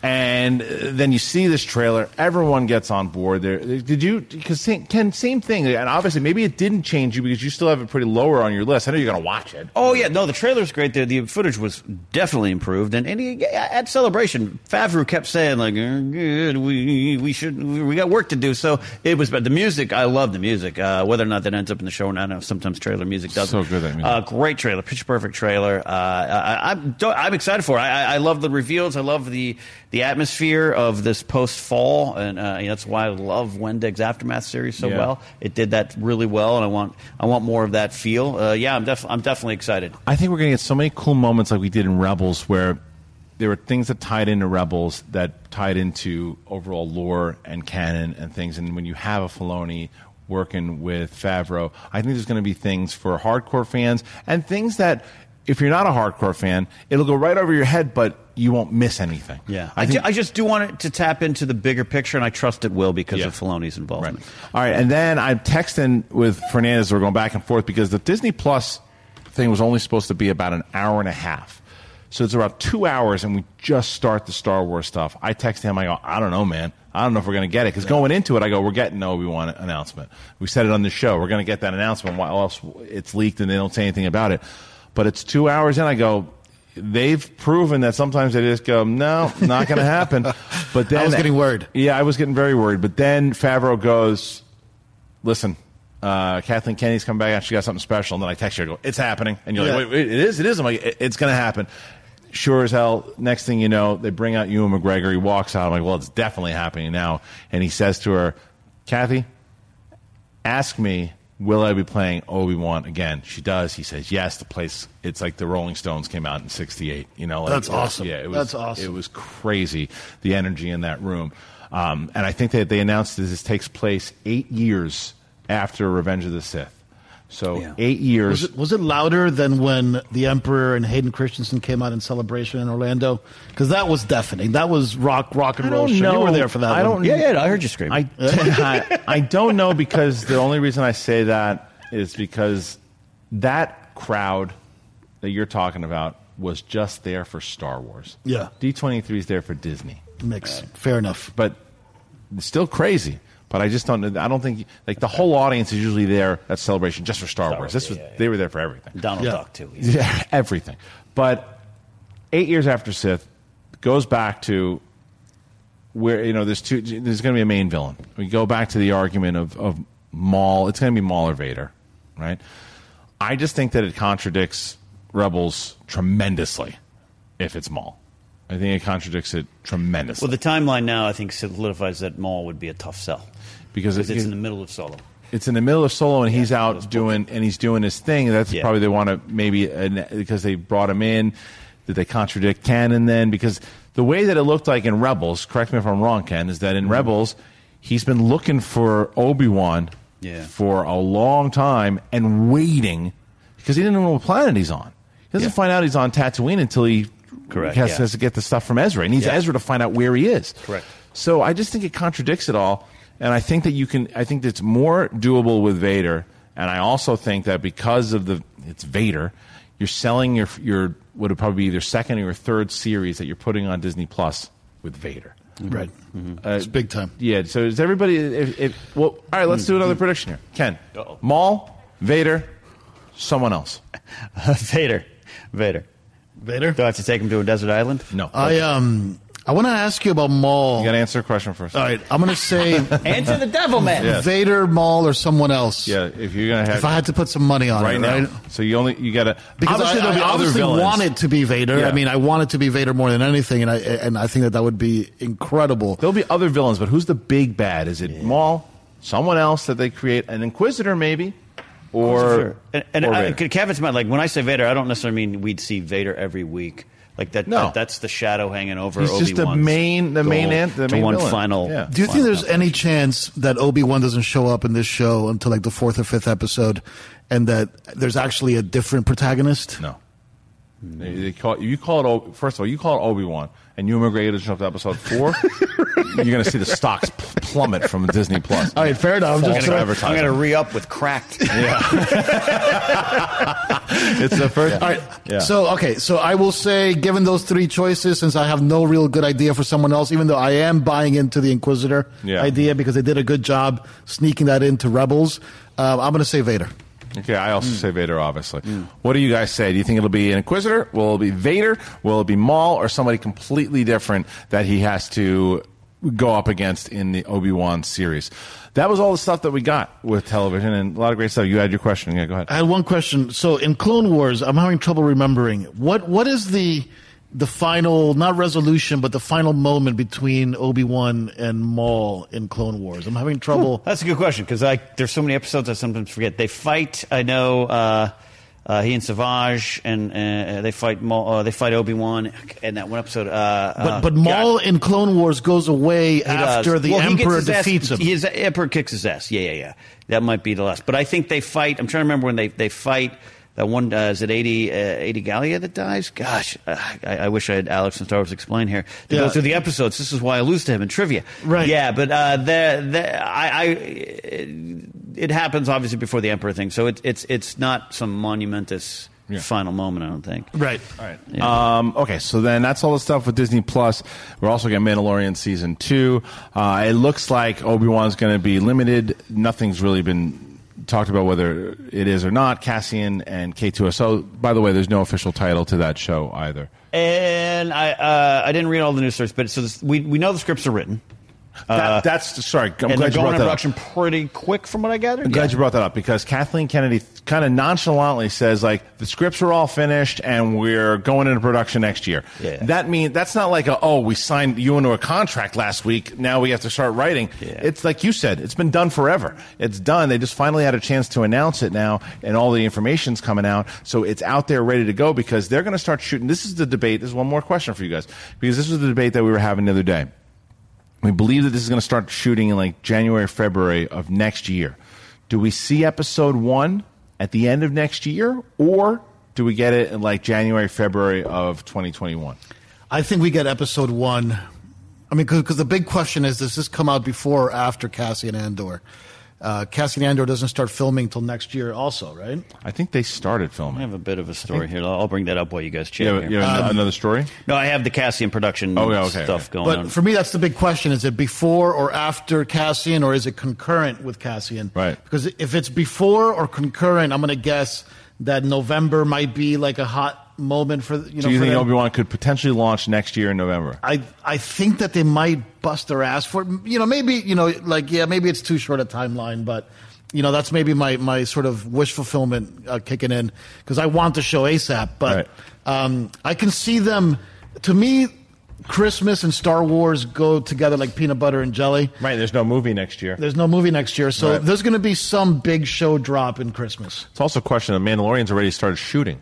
Speaker 3: And then you see this trailer, everyone gets on board. There, did you? Because Ken, same thing, and obviously maybe it didn't change you because you still have it pretty lower on your list. I know you're going to watch it.
Speaker 5: Oh yeah, no, the trailer's great. The, the footage was definitely improved, and, and he, at celebration, Favreau kept saying like, "Uh, "Good, we we should we got work to do." So it was, but the music, I love the music. Uh, whether or not that ends up in the show or not, I don't know sometimes trailer music does.
Speaker 3: So good.
Speaker 5: Uh, great trailer, pitch perfect trailer. Uh, I, I'm I'm excited for it. I I love the reveals. I love the the atmosphere of this post fall, and uh, that's why I love Wendig's Aftermath series so
Speaker 3: Yeah.
Speaker 5: well. It did that really well, and I want I want more of that feel. Uh, yeah, I'm def- I'm definitely excited.
Speaker 3: I think we're going to get so many cool moments like we did in Rebels, where there were things that tied into Rebels that tied into overall lore and canon and things. And when you have a Filoni working with Favreau, I think there's going to be things for hardcore fans and things that, if you're not a hardcore fan, it'll go right over your head, but you won't miss anything.
Speaker 5: Yeah,
Speaker 3: I
Speaker 5: I,
Speaker 3: think.
Speaker 5: ju- I just do want it to tap into the bigger picture, and I trust it will because
Speaker 3: Yeah.
Speaker 5: of Filoni's
Speaker 3: Right.
Speaker 5: involvement.
Speaker 3: All right, and then I'm texting with Fernandez. We're going back and forth because the Disney Plus thing was only supposed to be about an hour and a half. So it's about two hours, and we just start the Star Wars stuff. I text him. I go, I don't know, man. I don't know if we're going to get it because going into it, I go, we're getting no Obi Wan announcement. We said it on the show. We're going to get that announcement. Why else it's leaked and they don't say anything about it? But it's two hours in. I go. They've proven that sometimes they just go, no, not going to happen. But then
Speaker 6: I was getting worried.
Speaker 3: Yeah, I was getting very worried. But then Favreau goes, listen, uh, Kathleen Kennedy's coming back and she got something special. And then I text you, I go, it's happening. And you're
Speaker 6: Yeah.
Speaker 3: like, wait, wait, it is? It is? I'm like, "It- it's going to happen. Sure as hell. Next thing you know, they bring out Ewan McGregor. He walks out. I'm like, well, it's definitely happening now. And he says to her, Kathy, ask me, will I be playing Obi Wan again? She does. He says yes. The place, it's like the Rolling Stones came out in '68. You know, like,
Speaker 6: That's awesome.
Speaker 3: Yeah, it was,
Speaker 6: That's awesome.
Speaker 3: It was crazy the energy in that room. Um, and I think that they announced that this takes place eight years after Revenge of the Sith. So
Speaker 5: Yeah.
Speaker 3: eight years.
Speaker 6: Was it, was it louder than when the Emperor and Hayden Christensen came out in Celebration in Orlando? Because that was deafening. That was rock, rock and
Speaker 3: I
Speaker 6: roll.
Speaker 3: don't
Speaker 6: shit.
Speaker 3: know.
Speaker 6: You were there for that.
Speaker 3: I
Speaker 6: one.
Speaker 3: don't-
Speaker 5: Yeah, yeah, I heard you scream.
Speaker 3: I, I, I don't know because the only reason I say that is because that crowd that you're talking about was just there for Star Wars.
Speaker 6: Yeah.
Speaker 3: D23 is there for Disney.
Speaker 6: mix. Fair enough.
Speaker 3: But still crazy. But I just don't. I don't think like the whole audience is usually there at celebration just for Star, Wars. This was they were there for everything.
Speaker 5: Donald
Speaker 6: Yeah.
Speaker 5: Duck too. He's-
Speaker 3: Yeah, everything. But eight years after Sith goes back to where you know there's two. There's going to be a main villain. We go back to the argument of of Maul. It's going to be Maul or Vader, right? I just think that it contradicts Rebels tremendously if it's Maul. I think it contradicts it tremendously
Speaker 5: Well, the timeline now I think solidifies that Maul would be a tough sell
Speaker 3: because
Speaker 5: because
Speaker 3: it-
Speaker 5: it's in the middle of Solo.
Speaker 3: it's in the middle of solo and he's out doing and he's doing his thing. That's
Speaker 5: Yeah.
Speaker 3: probably they want to maybe uh, because they brought him in. Did they contradict canon then? Because the way that it looked like in Rebels, correct me if I'm wrong, Ken, is that
Speaker 5: Mm-hmm.
Speaker 3: in Rebels he's been looking for Obi Wan
Speaker 5: Yeah.
Speaker 3: for a long time and waiting because he didn't know what planet he's on. He doesn't
Speaker 5: Yeah.
Speaker 3: find out he's on Tatooine until he
Speaker 5: Correct,
Speaker 3: has,
Speaker 5: yeah.
Speaker 3: has to get the stuff from Ezra. He needs
Speaker 5: Yeah.
Speaker 3: Ezra to find out where he is.
Speaker 5: Correct.
Speaker 3: So I just think it contradicts it all, and I think that you can. I think it's more doable with Vader, and I also think that because of the it's Vader, you're selling your your what would probably be either second or your third series that you're putting on Disney Plus with Vader. Mm-hmm.
Speaker 6: Right. Mm-hmm.
Speaker 3: Uh,
Speaker 6: it's big time.
Speaker 3: Yeah. So is everybody? If, if, well, all right. Let's do another mm-hmm. prediction here. Ken,
Speaker 5: Uh-oh.
Speaker 3: Maul, Vader, someone else.
Speaker 5: Vader. Vader.
Speaker 6: Vader.
Speaker 5: Do I have to take him to a desert island?
Speaker 3: No.
Speaker 6: I um I want to ask you about Maul.
Speaker 3: you got to answer a question first.
Speaker 6: All right, I'm going to say
Speaker 5: Answer the devil man.
Speaker 3: Yeah.
Speaker 6: Vader, Maul, or someone else.
Speaker 3: Yeah, if you're gonna have
Speaker 6: If I had to put some money on
Speaker 3: right
Speaker 6: it,
Speaker 3: now,
Speaker 6: right?
Speaker 3: so you only you got to
Speaker 6: Because
Speaker 3: obviously
Speaker 6: I,
Speaker 3: there'll be
Speaker 6: I
Speaker 3: other
Speaker 6: obviously
Speaker 3: villains.
Speaker 6: want it to be Vader.
Speaker 3: Yeah.
Speaker 6: I mean, I want it to be Vader more than anything, and I and I think that that would be incredible.
Speaker 3: There'll be other villains, but who's the big bad? Is it Maul? Someone else that they create? An Inquisitor, maybe? Or,
Speaker 5: Sure. And, and
Speaker 3: or
Speaker 5: I,
Speaker 3: Vader?
Speaker 5: Kevin's mind, like when I say Vader, I don't necessarily mean we'd see Vader every week. Like that,
Speaker 3: No.
Speaker 5: that that's the shadow hanging over.
Speaker 3: He's just the
Speaker 5: Obi-Wan's
Speaker 3: main- the main
Speaker 5: goal
Speaker 3: ant- the
Speaker 5: to
Speaker 3: main
Speaker 5: one
Speaker 3: villain.
Speaker 5: final.
Speaker 3: Yeah.
Speaker 6: Do you think
Speaker 5: final
Speaker 6: there's any chance that Obi Wan doesn't show up in this show until like the fourth or fifth episode, and that there's actually a different protagonist?
Speaker 3: No. They, they call, you call it, first of all, you call it Obi Wan, and you McGregor doesn't show up to episode four, you're going to see the stocks pl- plummet from Disney Plus.
Speaker 6: All right, fair enough. I'm
Speaker 3: False
Speaker 6: just
Speaker 5: I'm going to re up with cracked.
Speaker 3: It's the first.
Speaker 6: All right.
Speaker 3: Yeah.
Speaker 6: So okay. So I will say, given those three choices, since I have no real good idea for someone else, even though I am buying into the Inquisitor
Speaker 3: Yeah.
Speaker 6: idea because they did a good job sneaking that into Rebels, uh, I'm going to say Vader.
Speaker 3: Okay, I also hmm. say Vader, obviously. What do you guys say? Do you think it'll be an Inquisitor? Will it be Vader? Will it be Maul or somebody completely different that he has to go up against in the Obi Wan series? That was all the stuff that we got with television and a lot of great stuff. You had your question. Yeah, go ahead.
Speaker 6: I had one question. So in Clone Wars, I'm having trouble remembering what what is the the final not resolution, but the final moment between Obi Wan and Maul in Clone Wars. I'm having trouble.
Speaker 5: That's a good question because there's so many episodes I sometimes forget. They fight. I know uh, uh, he and Savage, and uh, they fight. Maul, uh, they fight Obi Wan, and that one episode. Uh,
Speaker 6: But but Maul in Clone Wars goes away after the Emperor defeats him.
Speaker 5: His Emperor kicks his ass. Yeah, yeah, yeah. That might be the last. But I think they fight. I'm trying to remember when they they fight. That one uh, is it Adi, uh, Adi Gallia that dies? Gosh, uh, I, I wish I had Alex and Star Wars explain here. to
Speaker 6: Yeah.
Speaker 5: go through the episodes. This is why I lose to him in trivia.
Speaker 6: Right.
Speaker 5: Yeah, but uh, the, the, I, I, it happens obviously before the Emperor thing, so it, it's it's not some monumentous final moment. I don't think.
Speaker 6: right.
Speaker 3: All right. Um, okay, so then that's all the stuff with Disney Plus. We're also getting Mandalorian season two. Uh, it looks like Obi Wan's going to be limited. Nothing's really been talked about whether it is or not. Cassian and K2SO. By the way, there's no official title to that show either.
Speaker 5: And I uh, I didn't read all the news stories, but so this, we we know the scripts are written.
Speaker 3: Uh, that, that's sorry. I'm
Speaker 5: and
Speaker 3: glad you
Speaker 5: going
Speaker 3: brought
Speaker 5: into
Speaker 3: that up.
Speaker 5: production pretty quick, from what I gathered.
Speaker 3: I'm glad
Speaker 5: Yeah.
Speaker 3: you brought that up because Kathleen Kennedy kind of nonchalantly says like the scripts are all finished and we're going into production next year.
Speaker 5: Yeah.
Speaker 3: That mean that's not like a oh we signed you into a contract last week now we have to start writing.
Speaker 5: Yeah.
Speaker 3: It's like you said it's been done forever. It's done. They just finally had a chance to announce it now and all the information's coming out so it's out there ready to go because they're going to start shooting. This is the debate. This is one more question for you guys because this was the debate that we were having the other day. We believe that this is going to start shooting in like January, February of next year. Do we see episode one at the end of next year, or do we get it in like January, February of 2021?
Speaker 6: I think we get episode one. I mean, because the big question is, does this come out before or after Cassian Andor? Uh, Cassian Andor doesn't start filming until next year, also, right?
Speaker 3: I think they started filming.
Speaker 5: I have a bit of a story here. I'll I'll bring that up while you guys chat.
Speaker 3: You have,
Speaker 5: here.
Speaker 3: you have another story?
Speaker 5: no, I have the Cassian production
Speaker 3: Oh, yeah, okay,
Speaker 5: stuff
Speaker 3: okay.
Speaker 5: going
Speaker 6: But
Speaker 5: on.
Speaker 6: for me, that's the big question: is it before or after Cassian, or is it concurrent with Cassian?
Speaker 3: Right.
Speaker 6: Because if it's before or concurrent, I'm going to guess that November might be like a hot moment for you know.
Speaker 3: Do you think. Obi Wan could potentially launch next year in November?
Speaker 6: I I think that they might bust their ass for it. You know, maybe you know, like yeah, maybe it's too short a timeline, but you know, that's maybe my my sort of wish fulfillment uh, kicking in because I want the show ASAP. But um, I can see them. To me, Christmas and Star Wars go together like peanut butter and jelly.
Speaker 3: Right. There's no movie next year.
Speaker 6: There's no movie next year, so
Speaker 3: Right.
Speaker 6: there's going to be some big show drop in Christmas.
Speaker 3: It's also a question of Mandalorian's already started shooting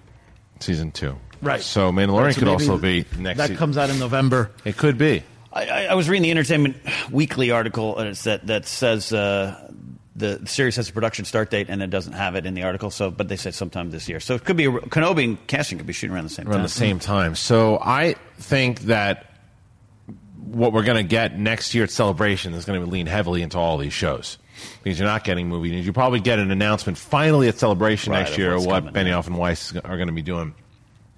Speaker 3: season two.
Speaker 6: Right.
Speaker 3: So Mandalorian
Speaker 6: So
Speaker 3: could also be next.
Speaker 6: That
Speaker 3: se-
Speaker 6: comes out in November.
Speaker 3: It could be.
Speaker 5: I, I, I was reading the Entertainment Weekly article, and it's that that says uh, the series has a production start date, and it doesn't have it in the article. So, but they said sometime this year. So it could be a, Kenobi and Cassian could be shooting around the same
Speaker 3: around
Speaker 5: time.
Speaker 3: the same time. So I think that what we're going to get next year at Celebration is going to lean heavily into all these shows because you're not getting movie news. You probably get an announcement finally at Celebration
Speaker 5: Right,
Speaker 3: next year what Benioff and Weiss are going to be doing.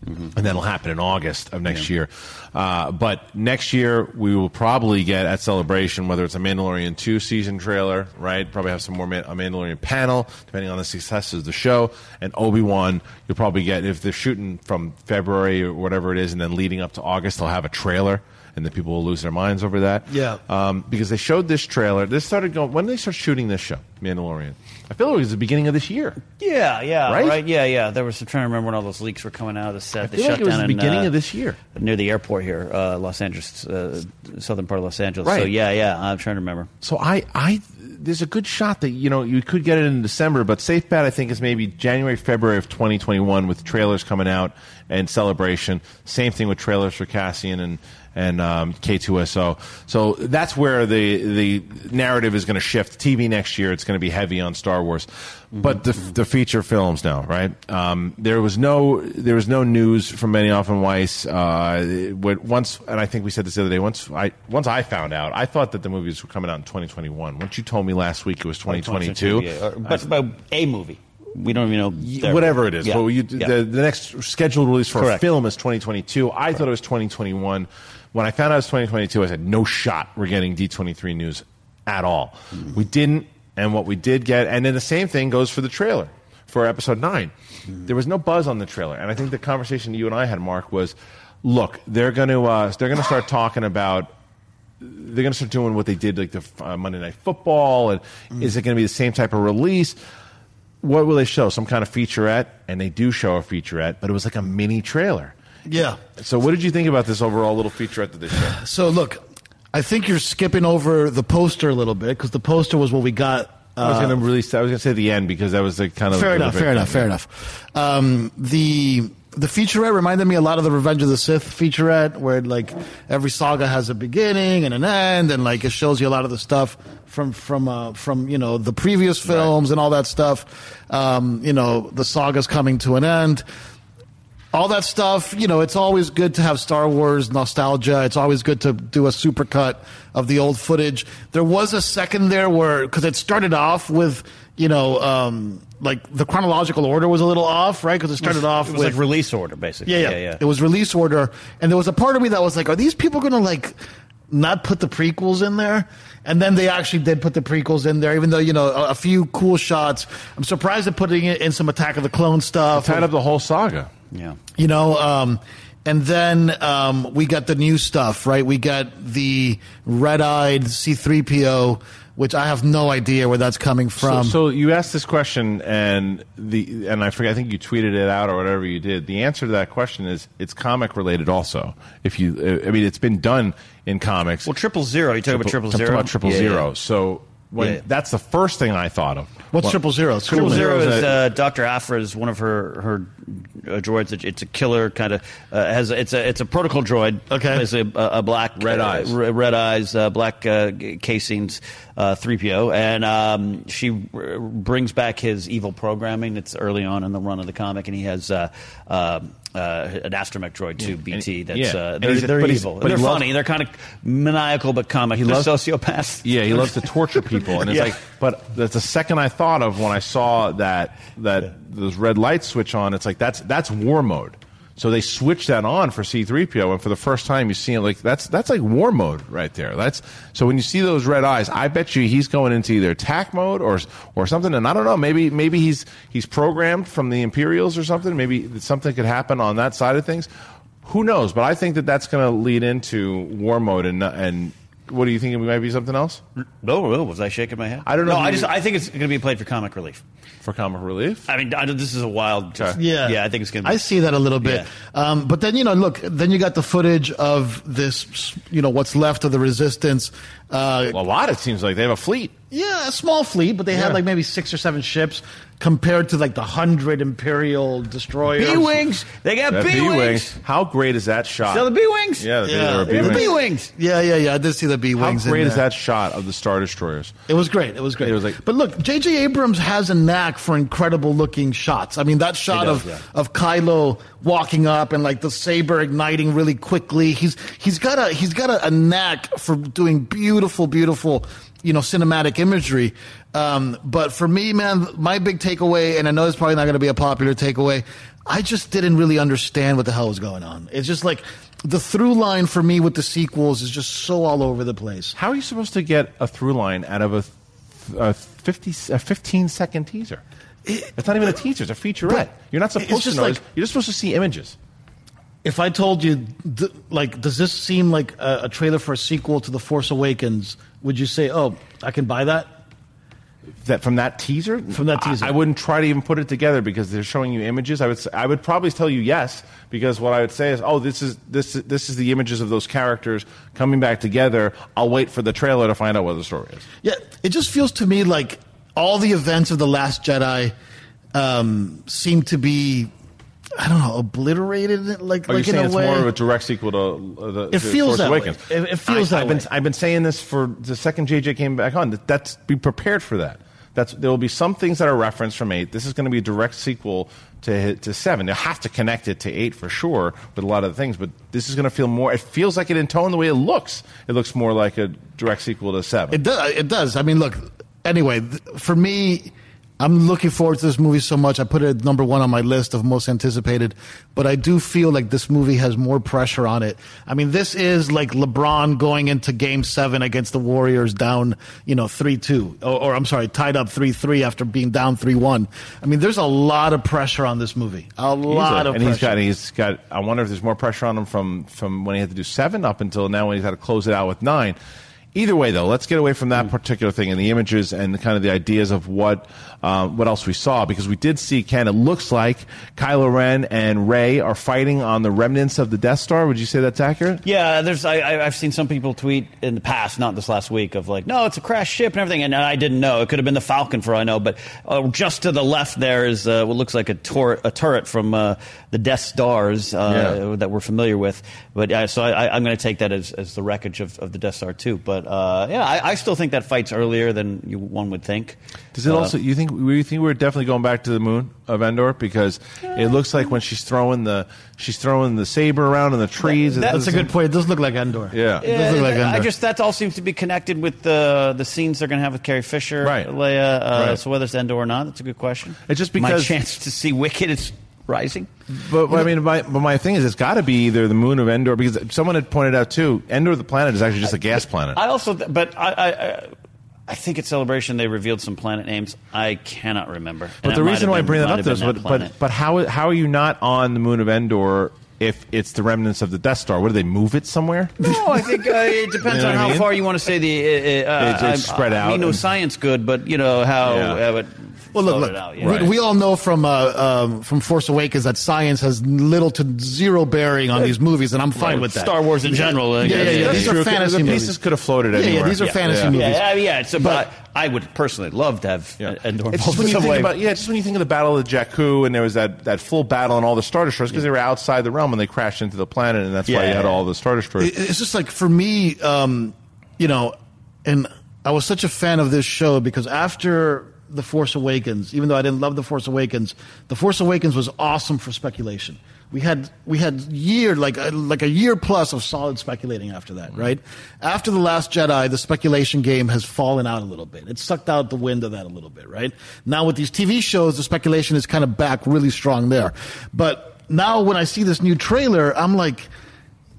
Speaker 3: and that'll happen in August of next year. Uh, but next year we will probably get at Celebration whether it's a Mandalorian two season trailer, right? Probably have some more Man- a Mandalorian panel depending on the success of the show, and Obi Wan. You'll probably get if they're shooting from February or whatever it is, and then leading up to August, they'll have a trailer. And then people will lose their minds over that.
Speaker 6: Yeah.
Speaker 3: Um, because they showed this trailer. This started going. When did they start shooting this show, Mandalorian? I feel like it was the beginning of this year.
Speaker 5: Yeah, yeah,
Speaker 3: Right?
Speaker 5: right? Yeah, yeah. There was. I'm trying to remember when all those leaks were coming out of the set.
Speaker 3: I
Speaker 5: they
Speaker 3: feel
Speaker 5: shut
Speaker 3: like it was
Speaker 5: down
Speaker 3: the
Speaker 5: in,
Speaker 3: beginning
Speaker 5: uh,
Speaker 3: of this year.
Speaker 5: near the airport here, uh, Los Angeles, uh, southern part of Los Angeles. So
Speaker 3: Right.
Speaker 5: yeah, yeah. I'm trying to remember.
Speaker 3: So I, I, there's a good shot that you know you could get it in December, but safe bet I think is maybe January, February of 2021 with trailers coming out and celebration. Same thing with trailers for Cassian and and um, K2SO. So that's where the the narrative is going to shift. TV next year, it's going to be heavy on Star Wars, but the the feature films now, right? Um, there was no there was no news from Benioff and Weiss. Uh, once, and I think we said this the other day. Once I once I found out, I thought that the movies were coming out in 2021. Once you told me last week it was 2022,
Speaker 5: Yeah, but, but a movie. We don't even know. their-
Speaker 3: whatever it is.
Speaker 5: Yeah,
Speaker 3: But you,
Speaker 5: yeah.
Speaker 3: the, the next scheduled release for a film is 2022. I thought it was 2021. When I found out it was 2022, I said, no shot we're getting D23 news at all.
Speaker 5: Mm-hmm.
Speaker 3: We didn't, and what we did get, and then the same thing goes for the trailer for episode 9.
Speaker 5: Mm-hmm.
Speaker 3: There was no buzz on the trailer. And I think the conversation you and I had, Marc, was look, they're going to uh, they're going to start talking about they're going to start doing what they did like the uh, Monday Night Football, and
Speaker 5: Mm.
Speaker 3: is it going to be the same type of release? What will they show? Some kind of featurette, and they do show a featurette, but it was like a mini trailer.
Speaker 6: Yeah.
Speaker 3: So, what did you think about this overall little featurette that they showed?
Speaker 6: So look, I think you're skipping over the poster a little bit because the poster was what we got.
Speaker 3: I was
Speaker 6: uh,
Speaker 3: going to release. I was going to say the end because that was the kind of
Speaker 6: fair enough, fair enough, fair enough. Um, the the featurette reminded me a lot of the Revenge of the Sith featurette, where like every saga has a beginning and an end, and like it shows you a lot of the stuff from from uh, from you know the previous films and all that stuff. Um, you know, the saga's coming to an end. All that stuff, you know, it's always good to have Star Wars nostalgia. It's always good to do a supercut of the old footage. There was a second there where, because it started off with, you know, um, like the chronological order was a little off, right? Because it started off
Speaker 5: It was
Speaker 6: with
Speaker 5: like release order, basically.
Speaker 6: Yeah, yeah, yeah, It was release order, and there was a part of me that was like, "Are these people going to like not put the prequels in there?" And then they actually did put the prequels in there, even though you know a, a few cool shots. I'm surprised at putting it in some Attack of the Clone stuff.
Speaker 3: Tied up the whole saga.
Speaker 5: yeah.
Speaker 6: You know, um, and then um, we got the new stuff, right? We got the red-eyed C-3PO, which I have no idea where that's coming from.
Speaker 3: so you asked this question, and the and I forget. I think you tweeted it out or whatever you did. The answer to that question is it's comic related. Also, if you, I mean, it's been done in comics.
Speaker 5: Well, triple zero. You talking about triple
Speaker 3: Talking about triple
Speaker 5: Yeah,
Speaker 3: zero.
Speaker 5: yeah.
Speaker 3: So when
Speaker 5: Yeah.
Speaker 3: that's the first thing I thought of.
Speaker 6: What's
Speaker 3: Well,
Speaker 6: triple zero?
Speaker 5: Triple
Speaker 3: Triple
Speaker 5: Zero
Speaker 3: Zero is
Speaker 5: is uh, Doctor Aphra is one of her her uh, droids. It's- It's a killer kind of uh, has it's a it's a protocol droid.
Speaker 6: Okay.
Speaker 5: it's a, a black
Speaker 3: Red
Speaker 5: uh,
Speaker 3: eyes.
Speaker 5: re- red eyes, uh, black uh, casings, three PO, and um, she r- brings back his evil programming. It's early on in the run of the comic, and he has. Uh, uh, an astromech droid too, BT.
Speaker 3: And-
Speaker 5: That's
Speaker 3: yeah.
Speaker 5: uh, they're, they're
Speaker 3: but
Speaker 5: evil.
Speaker 3: but
Speaker 5: they're
Speaker 3: loves-
Speaker 5: funny. They're kind of maniacal but comic. They're
Speaker 3: loves-
Speaker 5: sociopaths.
Speaker 3: Yeah, he loves to torture people, and it's
Speaker 5: Yeah.
Speaker 3: like. But that's the second I thought of when I saw that that those red lights switch on. It's like that's that's war mode. So they switched that on for C-3PO, and for the first time you see it like that's that's like war mode right there. That's so when you see those red eyes, I bet you he's going into either attack mode or or something. And I don't know, maybe maybe he's he's programmed from the Imperials or something. Maybe something could happen on that side of things. Who knows? But I think that that's going to lead into war mode and and. What do you think? It might be something else
Speaker 5: No, no, was I shaking my head?
Speaker 3: I don't know
Speaker 5: No,
Speaker 3: if
Speaker 5: I
Speaker 3: you-
Speaker 5: just I think it's going to be played for comic relief.
Speaker 3: for comic relief.
Speaker 5: I mean, I, this is a wild. Just,
Speaker 6: Yeah,
Speaker 5: yeah, I think it's going to. be...
Speaker 6: I see that a little bit, um, but then you know, look, then you got the footage of this, you know, what's left of the resistance. Uh,
Speaker 3: a lot. It seems like they have a fleet.
Speaker 6: yeah, a small fleet, but they
Speaker 3: Yeah.
Speaker 6: had like maybe six or seven ships compared to like the hundred Imperial destroyers.
Speaker 5: B wings. They got B wings.
Speaker 3: How great is that shot?
Speaker 5: So the B wings.
Speaker 3: Yeah, the,
Speaker 6: Yeah.
Speaker 3: there were
Speaker 5: They're the
Speaker 3: B-wings.
Speaker 6: Yeah, yeah, yeah. I did see the B wings.
Speaker 3: How great
Speaker 6: in
Speaker 3: is that shot of the Star Destroyers?
Speaker 6: It was great. It was great.
Speaker 3: It was like-
Speaker 6: but look, J.J. Abrams has a knack for incredible looking shots. I mean, that shot
Speaker 5: does,
Speaker 6: of
Speaker 5: yeah.
Speaker 6: of Kylo walking up and like the saber igniting really quickly. He's he's got a he's got a, a knack for doing beautiful, beautiful you know cinematic imagery. Um, but for me, man, my big takeaway, and I know it's probably not going to be a popular takeaway. I just didn't really understand what the hell was going on. It's just like the through line for me with the sequels is just so all over the place.
Speaker 3: How are you supposed to get a through line out of a, a, 50, a 15 second teaser? it's not even a teaser; it's a featurette. You're not supposed to know.
Speaker 6: like-.
Speaker 3: You're just supposed to see images.
Speaker 6: If I told you, like, does this seem like a, a trailer for a sequel to The Force Awakens? Would you say, "Oh, I can buy that"?
Speaker 3: That from that teaser,
Speaker 6: From that teaser.
Speaker 3: I, I wouldn't try to even put it together because they're showing you images. I would, I would probably tell you yes because what I would say is, oh, this is this this is the images of those characters coming back together. I'll wait for the trailer to find out what the story is.
Speaker 6: Yeah, it just feels to me like all the events of the Last Jedi um, seem to be, I don't know, obliterated. Like,
Speaker 3: Are
Speaker 6: like
Speaker 3: you
Speaker 6: in
Speaker 3: saying
Speaker 6: a
Speaker 3: it's
Speaker 6: way.
Speaker 3: more of a direct sequel to uh, the
Speaker 6: It
Speaker 3: to
Speaker 6: feels
Speaker 3: Force
Speaker 6: that way. It- it feels
Speaker 3: I,
Speaker 6: that
Speaker 3: I've been
Speaker 6: way.
Speaker 3: I've been saying this for the second JJ came back on. That that's be prepared for that. That's there will be some things that are referenced from eight. This is going to be a direct sequel to to seven. They'll have to connect it to eight for sure with a lot of the things. But this is going to feel more. It feels like it in tone the way it looks. It looks more like a direct sequel to seven.
Speaker 6: It does. It does. I mean, look. Anyway, th- for me, I'm looking forward to this movie so much. I put it at number one on my list of most anticipated. But I do feel like this movie has more pressure on it. I mean, this is like LeBron going into Game Seven against the Warriors, down, you know, three two, or, or I'm sorry, tied up three three after being down three one. I mean, there's a lot of pressure on this movie. A lot of
Speaker 3: and
Speaker 6: pressure.
Speaker 3: he's got he's got. I wonder if there's more pressure on him from from when he had to do seven up until now when he's had to close it out with nine. Either way, though, let's get away from that particular thing and the images and kind of the ideas of what um, what else we saw because we did see Ken. It looks like Kylo Ren and Rey are fighting on the remnants of the Death Star. Would you say that's accurate?
Speaker 5: Yeah, there's. I, I've seen some people tweet in the past, not this last week, of like, no, it's a crashed ship and everything, and I didn't know. It could have been the Falcon for all I know, but uh, just to the left there is uh, what looks like a, tor- a turret from uh, the Death Stars uh,
Speaker 3: Yeah.
Speaker 5: that we're familiar with. But uh, so I, I'm going to take that as, as the wreckage of, of the Death Star too. But uh, yeah, I, I still think that fight's earlier than you, one would think.
Speaker 3: Does it
Speaker 5: Uh,
Speaker 3: also? You think? You think we're definitely going back to the moon of Endor because it looks like when she's throwing the she's throwing the saber around in the trees. it
Speaker 5: That-
Speaker 6: That's a
Speaker 3: doesn't-
Speaker 6: good point. It does look like Endor.
Speaker 3: Yeah.
Speaker 6: It does look like Endor.
Speaker 5: I just that all seems to be connected with the the scenes they're going to have with Carrie Fisher,
Speaker 3: Right.
Speaker 5: Leia. Uh,
Speaker 3: Right.
Speaker 5: So whether it's Endor or not, that's a good question.
Speaker 3: It's just because
Speaker 5: my
Speaker 3: because-
Speaker 5: chance to see Wicked is rising.
Speaker 3: But, but I mean, my, but my thing is, it's got to be either the moon of Endor because someone had pointed out too. Endor, the planet, is actually just a gas planet.
Speaker 5: I also, but I, I, I, I think at Celebration they revealed some planet names. I cannot remember.
Speaker 3: But the reason why I bring that up though is, but, but but how how are you not on the moon of Endor if it's the remnants of the Death Star? What do they move it somewhere?
Speaker 5: no, I think uh, it depends
Speaker 3: You know
Speaker 5: on
Speaker 3: what I
Speaker 5: how
Speaker 3: mean?
Speaker 5: far you want to say the. Uh, uh,
Speaker 3: It's- it's
Speaker 5: I-
Speaker 3: spread
Speaker 5: I,
Speaker 3: out
Speaker 5: mean, no science good, but you know how.
Speaker 3: Yeah.
Speaker 5: But
Speaker 6: Well, look, look.
Speaker 5: out, yeah.
Speaker 6: we, we all know from uh, um, from Force Awakens that science has little to zero bearing on these movies, and I'm fine with that.
Speaker 5: Star Wars in general. uh,
Speaker 6: Yeah, yeah, yeah. These are fantasy
Speaker 3: the
Speaker 6: movies.
Speaker 3: pieces could have floated
Speaker 6: Yeah, yeah,
Speaker 3: anywhere.
Speaker 6: these are fantasy
Speaker 3: Yeah.
Speaker 6: movies.
Speaker 5: Yeah, yeah, yeah. It's, but,
Speaker 6: But-
Speaker 5: I would personally love to have
Speaker 3: Yeah.
Speaker 5: Endor
Speaker 3: It's just when you think about yeah, just when you think of the Battle of Jakku and there was that, that full battle and all the Star Destroyers because they were outside the realm and they crashed into the planet and that's why
Speaker 5: Yeah.
Speaker 3: you had all the Star Destroyers.
Speaker 6: It's just like for me, um, you know, and I was such a fan of this show because after The Force Awakens, even though I didn't love The Force Awakens, The Force Awakens was awesome for speculation. We had we had year like a, like a year plus of solid speculating after that, mm-hmm. right? After the Last Jedi, the speculation game has fallen out a little bit. It sucked out the wind of that a little bit, right? Now with these TV shows, the speculation is kind of back really strong there. But now when I see this new trailer, I'm like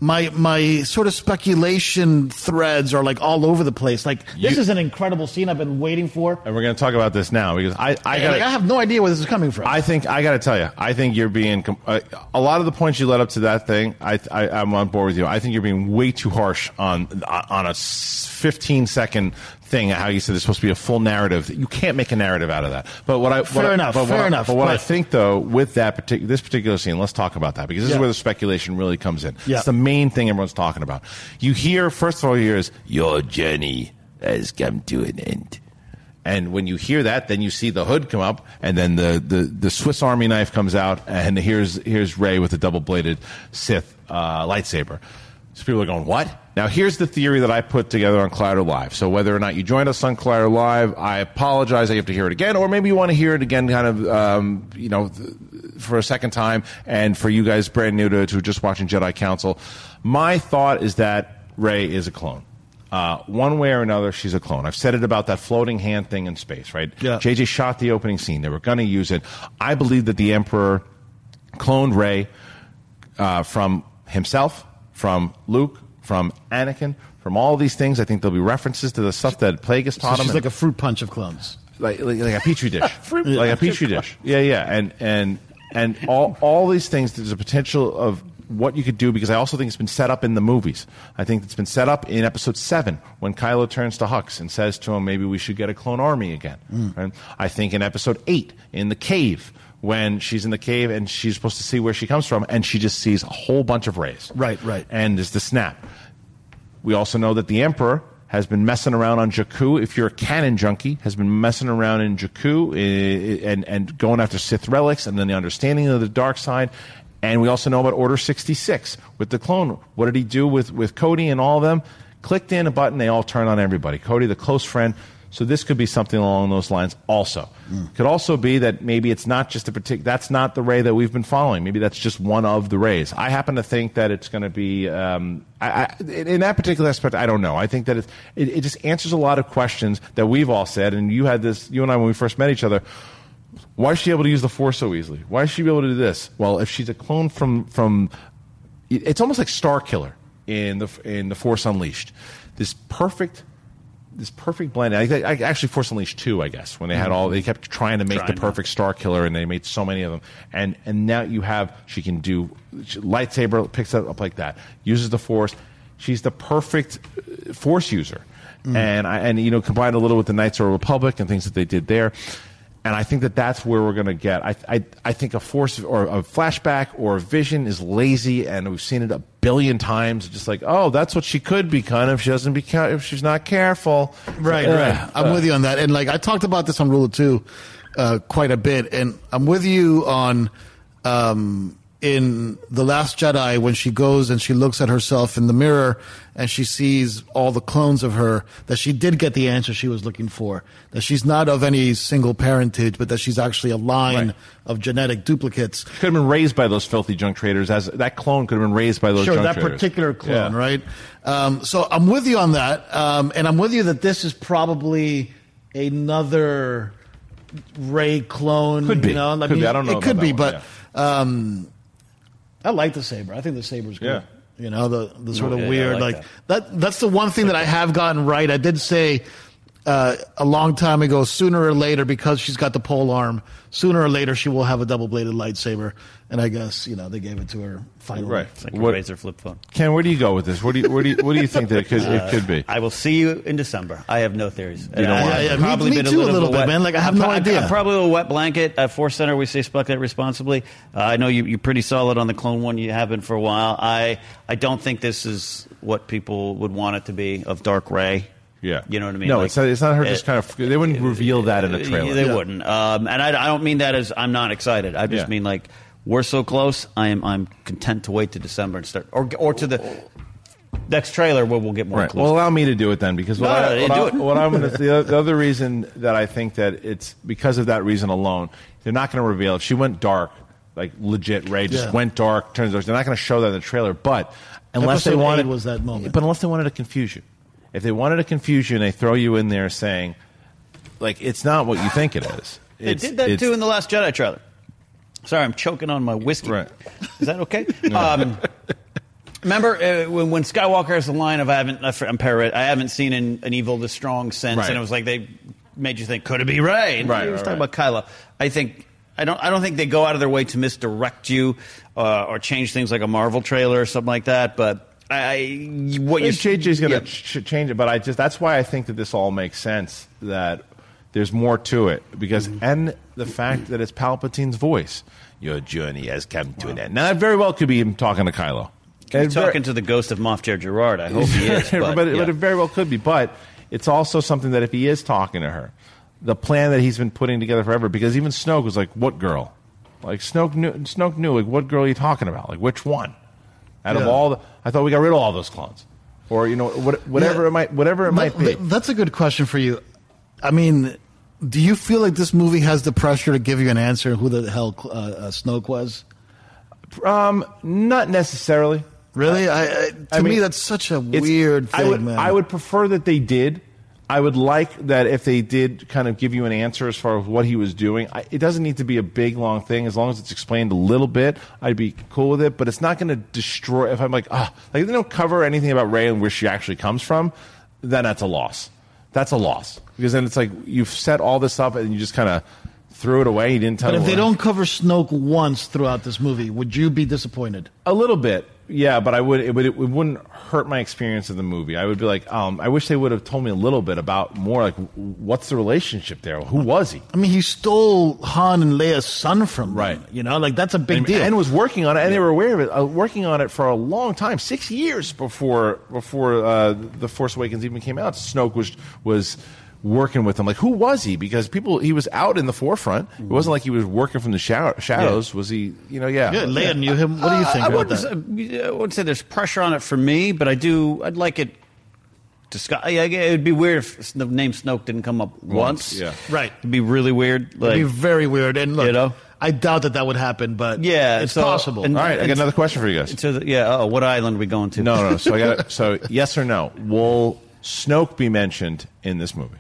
Speaker 6: my my sort of speculation threads are like all over the place. Like this
Speaker 3: You-
Speaker 6: is an incredible scene I've been waiting for.
Speaker 3: and we're going to talk about this now because I, I
Speaker 6: I,
Speaker 3: got
Speaker 6: like, I have no idea where this is coming from.
Speaker 3: I think I got to tell you, I think you're being uh, a lot of the points you led up to that thing. I, I I'm on board with you. I think you're being way too harsh on on a s- 15 second thing. How you said there's supposed to be a full narrative. You can't make a narrative out of that. But what I what
Speaker 6: Fair
Speaker 3: I-
Speaker 6: enough,
Speaker 3: But what
Speaker 6: fair
Speaker 3: I-
Speaker 6: enough,
Speaker 3: But what I think though with that particular this particular scene, let's talk about that because this is where the speculation really comes in.
Speaker 6: Yeah.
Speaker 3: It's the main thing everyone's talking about. You hear first of all, you hear is your journey has come to an end. And when you hear that, then you see the hood come up, and then the, the, the Swiss Army knife comes out, and here's here's Rey with a double bladed Sith uh, lightsaber. So people are going, what? Now here's the theory that I put together on Collider Live. So whether or not you joined us on Collider Live, I apologize. I have to hear it again, or maybe you want to hear it again, kind of, um, you know, th- for a second time. And for you guys brand new to, to just watching Jedi Council, my thought is that Rey is a clone. Uh, one way or another, she's a clone. I've said it about that floating hand thing in space, right?
Speaker 6: Yeah.
Speaker 3: JJ shot the opening scene. They were going to use it. I believe that the Emperor cloned Rey uh, from himself, from Luke, from Anakin, from all these things. I think there'll be references to the stuff that Plagueis
Speaker 6: So
Speaker 3: taught him.
Speaker 6: she's like a fruit punch of clones.
Speaker 3: like, like, like a petri dish, like a petri dish. Yeah, yeah, and and and all all these things. There's a potential of what you could do because I also think it's been set up in the movies. I think it's been set up in Episode Seven when Kylo turns to Hux and says to him, "Maybe we should get a clone army again." Mm. Right? I think in Episode Eight in the cave. When she's in the cave and she's supposed to see where she comes from, and she just sees a whole bunch of Reys.
Speaker 6: Right, right.
Speaker 3: And there's the snap. We also know that the Emperor has been messing around on Jakku. If you're a canon junkie, has been messing around in Jakku eh, and and going after Sith relics and then the understanding of the dark side. And we also know about Order 66 with the clone. What did he do with, with Cody and all of them? Clicked in a button, they all turn on everybody. Cody, the close friend. So this could be something along those lines also. Could also be that maybe it's not just a particular, that's not the Rey that we've been following. Maybe that's just one of the Reys. I happen to think that it's going to be, um, I, I, in that particular aspect, I don't know. I think that it's, it, it just answers a lot of questions that we've all said. And you had this, you and I, when we first met each other, why is she able to use the force so easily? Why is she able to do this? Well, if she's a clone from from, it's almost like Starkiller in the in the Force Unleashed. This perfect, this perfect blend. I, I actually Force Unleashed two, I guess, when they had all they kept trying to make
Speaker 5: Trying
Speaker 3: the
Speaker 5: to.
Speaker 3: perfect Starkiller, and they made so many of them. And and now you have she can do she- lightsaber picks it up like that, uses the Force. She's the perfect uh, Force user, and I and you know combined a little with the Knights of the Republic and things that they did there. And I think that that's where we're going to get. I, I, I think a force or a flashback or a vision is lazy, and we've seen it a billion times. Just like, oh, that's what she could be, become if she doesn't be if she's not careful.
Speaker 6: Right,
Speaker 3: Uh,
Speaker 6: right. I'm with you on that. And like I talked about this on Rule of Two uh, quite a bit, and I'm with you on um, in the Last Jedi when she goes and she looks at herself in the mirror and she sees all the clones of her. That she did get the answer she was looking for. That she's not of any single parentage, but that she's actually a line
Speaker 3: Right.
Speaker 6: of genetic duplicates.
Speaker 3: Could have been raised by those filthy junk traders. As that clone could have been raised by those.
Speaker 6: Sure, that
Speaker 3: traders.
Speaker 6: particular clone,
Speaker 3: Yeah.
Speaker 6: right? Um, so I'm with you on that, um, and I'm with you that this is probably another Rey clone.
Speaker 3: Could be.
Speaker 6: You know?
Speaker 3: Could be. I don't know
Speaker 6: It could be,
Speaker 3: that
Speaker 6: but um, I like the saber. I think the saber's good.
Speaker 3: Yeah.
Speaker 6: You know the the sort of
Speaker 5: yeah, I
Speaker 6: weird
Speaker 5: like
Speaker 6: like, that. That's the one thing that I have gotten right. I did say uh, a long time ago. Sooner or later, because she's got the pole arm, sooner or later she will have a double bladed lightsaber. And I guess you know they gave it to her finally.
Speaker 3: Right.
Speaker 5: It's like
Speaker 3: What-
Speaker 5: a razor flip phone.
Speaker 3: Ken, where do you go with this? What do you what do you, what do you think that it could it could be?
Speaker 5: I will see you in December. I have no theories.
Speaker 3: You don't
Speaker 5: I-
Speaker 3: want
Speaker 6: Yeah,
Speaker 3: to.
Speaker 5: I've
Speaker 6: Me,
Speaker 5: probably
Speaker 6: me
Speaker 5: been
Speaker 6: too, a little
Speaker 5: bit
Speaker 6: bit,
Speaker 5: wet-
Speaker 6: man. Like I have
Speaker 5: I'm
Speaker 6: no
Speaker 5: pro-
Speaker 6: idea.
Speaker 5: I'm probably a wet blanket. At Force Center, we say select that responsibly. Uh, I know you, you're pretty solid on the clone one. You have been for a while. I I don't think this is what people would want it to be of Dark Rey.
Speaker 3: Yeah.
Speaker 5: you know what I mean.
Speaker 3: No,
Speaker 5: Like,
Speaker 3: it's not, it's not her just kind of. They wouldn't reveal that in a trailer.
Speaker 5: They
Speaker 6: Yeah.
Speaker 5: wouldn't. Um, and I, I don't mean that as I'm not excited. I just
Speaker 3: Yeah.
Speaker 5: mean like we're so close. I am I'm content to wait to December and start, or or to the next trailer where we'll get more
Speaker 3: Right.
Speaker 5: clues.
Speaker 3: Well, allow me to do it then, because what,
Speaker 5: No,
Speaker 3: I,
Speaker 5: no,
Speaker 3: what,
Speaker 5: do
Speaker 3: I,
Speaker 5: it.
Speaker 3: what I'm gonna, the, the other reason that I think that it's because of that reason alone, they're not going to reveal if she went dark, like legit Rey just
Speaker 6: Yeah.
Speaker 3: went dark, turns dark. They're not going to show that in the trailer, but unless
Speaker 6: Episode
Speaker 3: they wanted
Speaker 6: was that moment.
Speaker 3: but unless they wanted to confuse you, if they wanted to confuse you and they throw you in there saying, like it's not what you think it is.
Speaker 5: They
Speaker 3: It's-
Speaker 5: did that
Speaker 3: it's-
Speaker 5: too in the Last Jedi trailer. Sorry, I'm choking on my whiskey.
Speaker 3: Right.
Speaker 5: Is that okay? um, remember uh, when, when Skywalker has the line of "I haven't," I'm parrot, I haven't seen an, an evil this strong since,
Speaker 3: Right.
Speaker 5: and it was like they made you think, could it be Rey? And
Speaker 3: Right,
Speaker 5: He was
Speaker 3: right,
Speaker 5: talking
Speaker 3: right.
Speaker 5: about Kylo. I think. I don't. I don't think they go out of their way to misdirect you uh, or change things like a Marvel trailer or something like that. But I, I what you
Speaker 3: JJ's going to
Speaker 5: yeah.
Speaker 3: ch- change it, but I just that's why I think that this all makes sense. That there's more to it because mm-hmm. and the fact that it's Palpatine's voice. Your journey has come to an end. Now that very well could be him talking to Kylo.
Speaker 5: He's
Speaker 3: It very-
Speaker 5: talking to the ghost of Moff Jerjerrod. I hope he is.
Speaker 3: but,
Speaker 5: But,
Speaker 3: it,
Speaker 5: yeah.
Speaker 3: but it very well could be. But it's also something that if he is talking to her, the plan that he's been putting together forever. Because even Snoke was like, "What girl?" Like Snoke knew. Snoke knew. Like, what girl are you talking about? Like, which one? Out of all the, I thought we got rid of all those clones, or you know, what, whatever
Speaker 6: Yeah.
Speaker 3: it might, whatever it might be.
Speaker 6: That's a good question for you. I mean, do you feel like this movie has the pressure to give you an answer who the hell uh, uh, Snoke was?
Speaker 3: Um, not necessarily.
Speaker 6: Really? I, I to
Speaker 3: I mean,
Speaker 6: me that's such a weird thing,
Speaker 3: I would,
Speaker 6: man.
Speaker 3: I would prefer that they did. I would like that if they did kind of give you an answer as far as what he was doing. I, it doesn't need to be a big long thing as long as it's explained a little bit. I'd be cool with it, but it's not going to destroy. If I'm like, ah, like they don't cover anything about Rey and where she actually comes from, then that's a loss. That's a loss because then it's like you've set all this up and you just kind of threw it away. You didn't tell.
Speaker 6: But if they don't cover Snoke once throughout this movie, would you be disappointed?
Speaker 3: A little bit, yeah, but I would it would it wouldn't hurt my experience of the movie. I would be like, um, I wish they would have told me a little bit about more like what's the relationship there? Who was he?
Speaker 6: I mean, he stole Han and Leia's son from
Speaker 3: Right.
Speaker 6: You know, like that's a big
Speaker 3: and,
Speaker 6: deal.
Speaker 3: and was working on it, and they were aware of it, uh, working on it for a long time, six years before before uh, the Force Awakens even came out. Snoke was was working with him? Like, who was he? Because people, he was out in the forefront. It wasn't like he was working from the shadow, shadows. Was he? You know, yeah.
Speaker 6: yeah, Leia knew him. What do you think
Speaker 5: Uh, I wouldn't,
Speaker 6: that?
Speaker 5: say, I wouldn't say there's pressure on it for me, but I do. I'd like it. Discuss, yeah, it would be weird if the name Snoke didn't come up once.
Speaker 3: yeah.
Speaker 6: Right.
Speaker 5: It'd be really weird. Like,
Speaker 6: It'd be very weird. And look,
Speaker 5: You know?
Speaker 6: I doubt that that would happen, but
Speaker 5: Yeah,
Speaker 6: it's
Speaker 5: so-
Speaker 6: possible.
Speaker 5: and-
Speaker 3: All right, I got another question for you guys.
Speaker 5: the, yeah. Oh, what island are we going to?
Speaker 3: No, no. no. So I got so yes or no. Will Snoke be mentioned in this movie?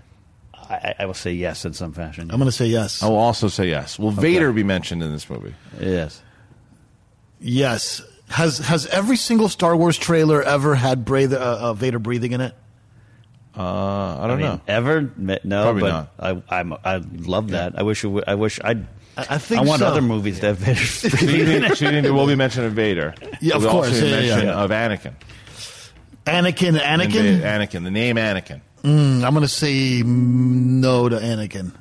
Speaker 5: I, I will say yes in some fashion.
Speaker 6: I'm going to say yes.
Speaker 3: I will also say yes. Will Vader be mentioned in this movie?
Speaker 5: yes.
Speaker 6: Yes. Has has every single Star Wars trailer ever had Bray, uh, uh, Vader breathing in it?
Speaker 3: Uh, I
Speaker 5: I
Speaker 3: don't
Speaker 5: mean,
Speaker 3: know.
Speaker 5: ever? No,
Speaker 3: Probably
Speaker 5: but
Speaker 3: not.
Speaker 5: I, I'm, I love that. I wish. It would, I wish. I'd,
Speaker 6: I- I think
Speaker 5: I want
Speaker 6: so.
Speaker 5: other movies to have Vader.
Speaker 3: So you think, so you think there will be mention of Vader?
Speaker 6: Yeah, of
Speaker 3: Will
Speaker 6: course.
Speaker 3: Also be
Speaker 6: Yeah, yeah,
Speaker 3: mention
Speaker 6: yeah.
Speaker 3: of Anakin.
Speaker 6: Anakin,
Speaker 3: And
Speaker 6: Anakin.
Speaker 3: Anakin. The name Anakin.
Speaker 6: Mm, I'm going to say no to Anakin.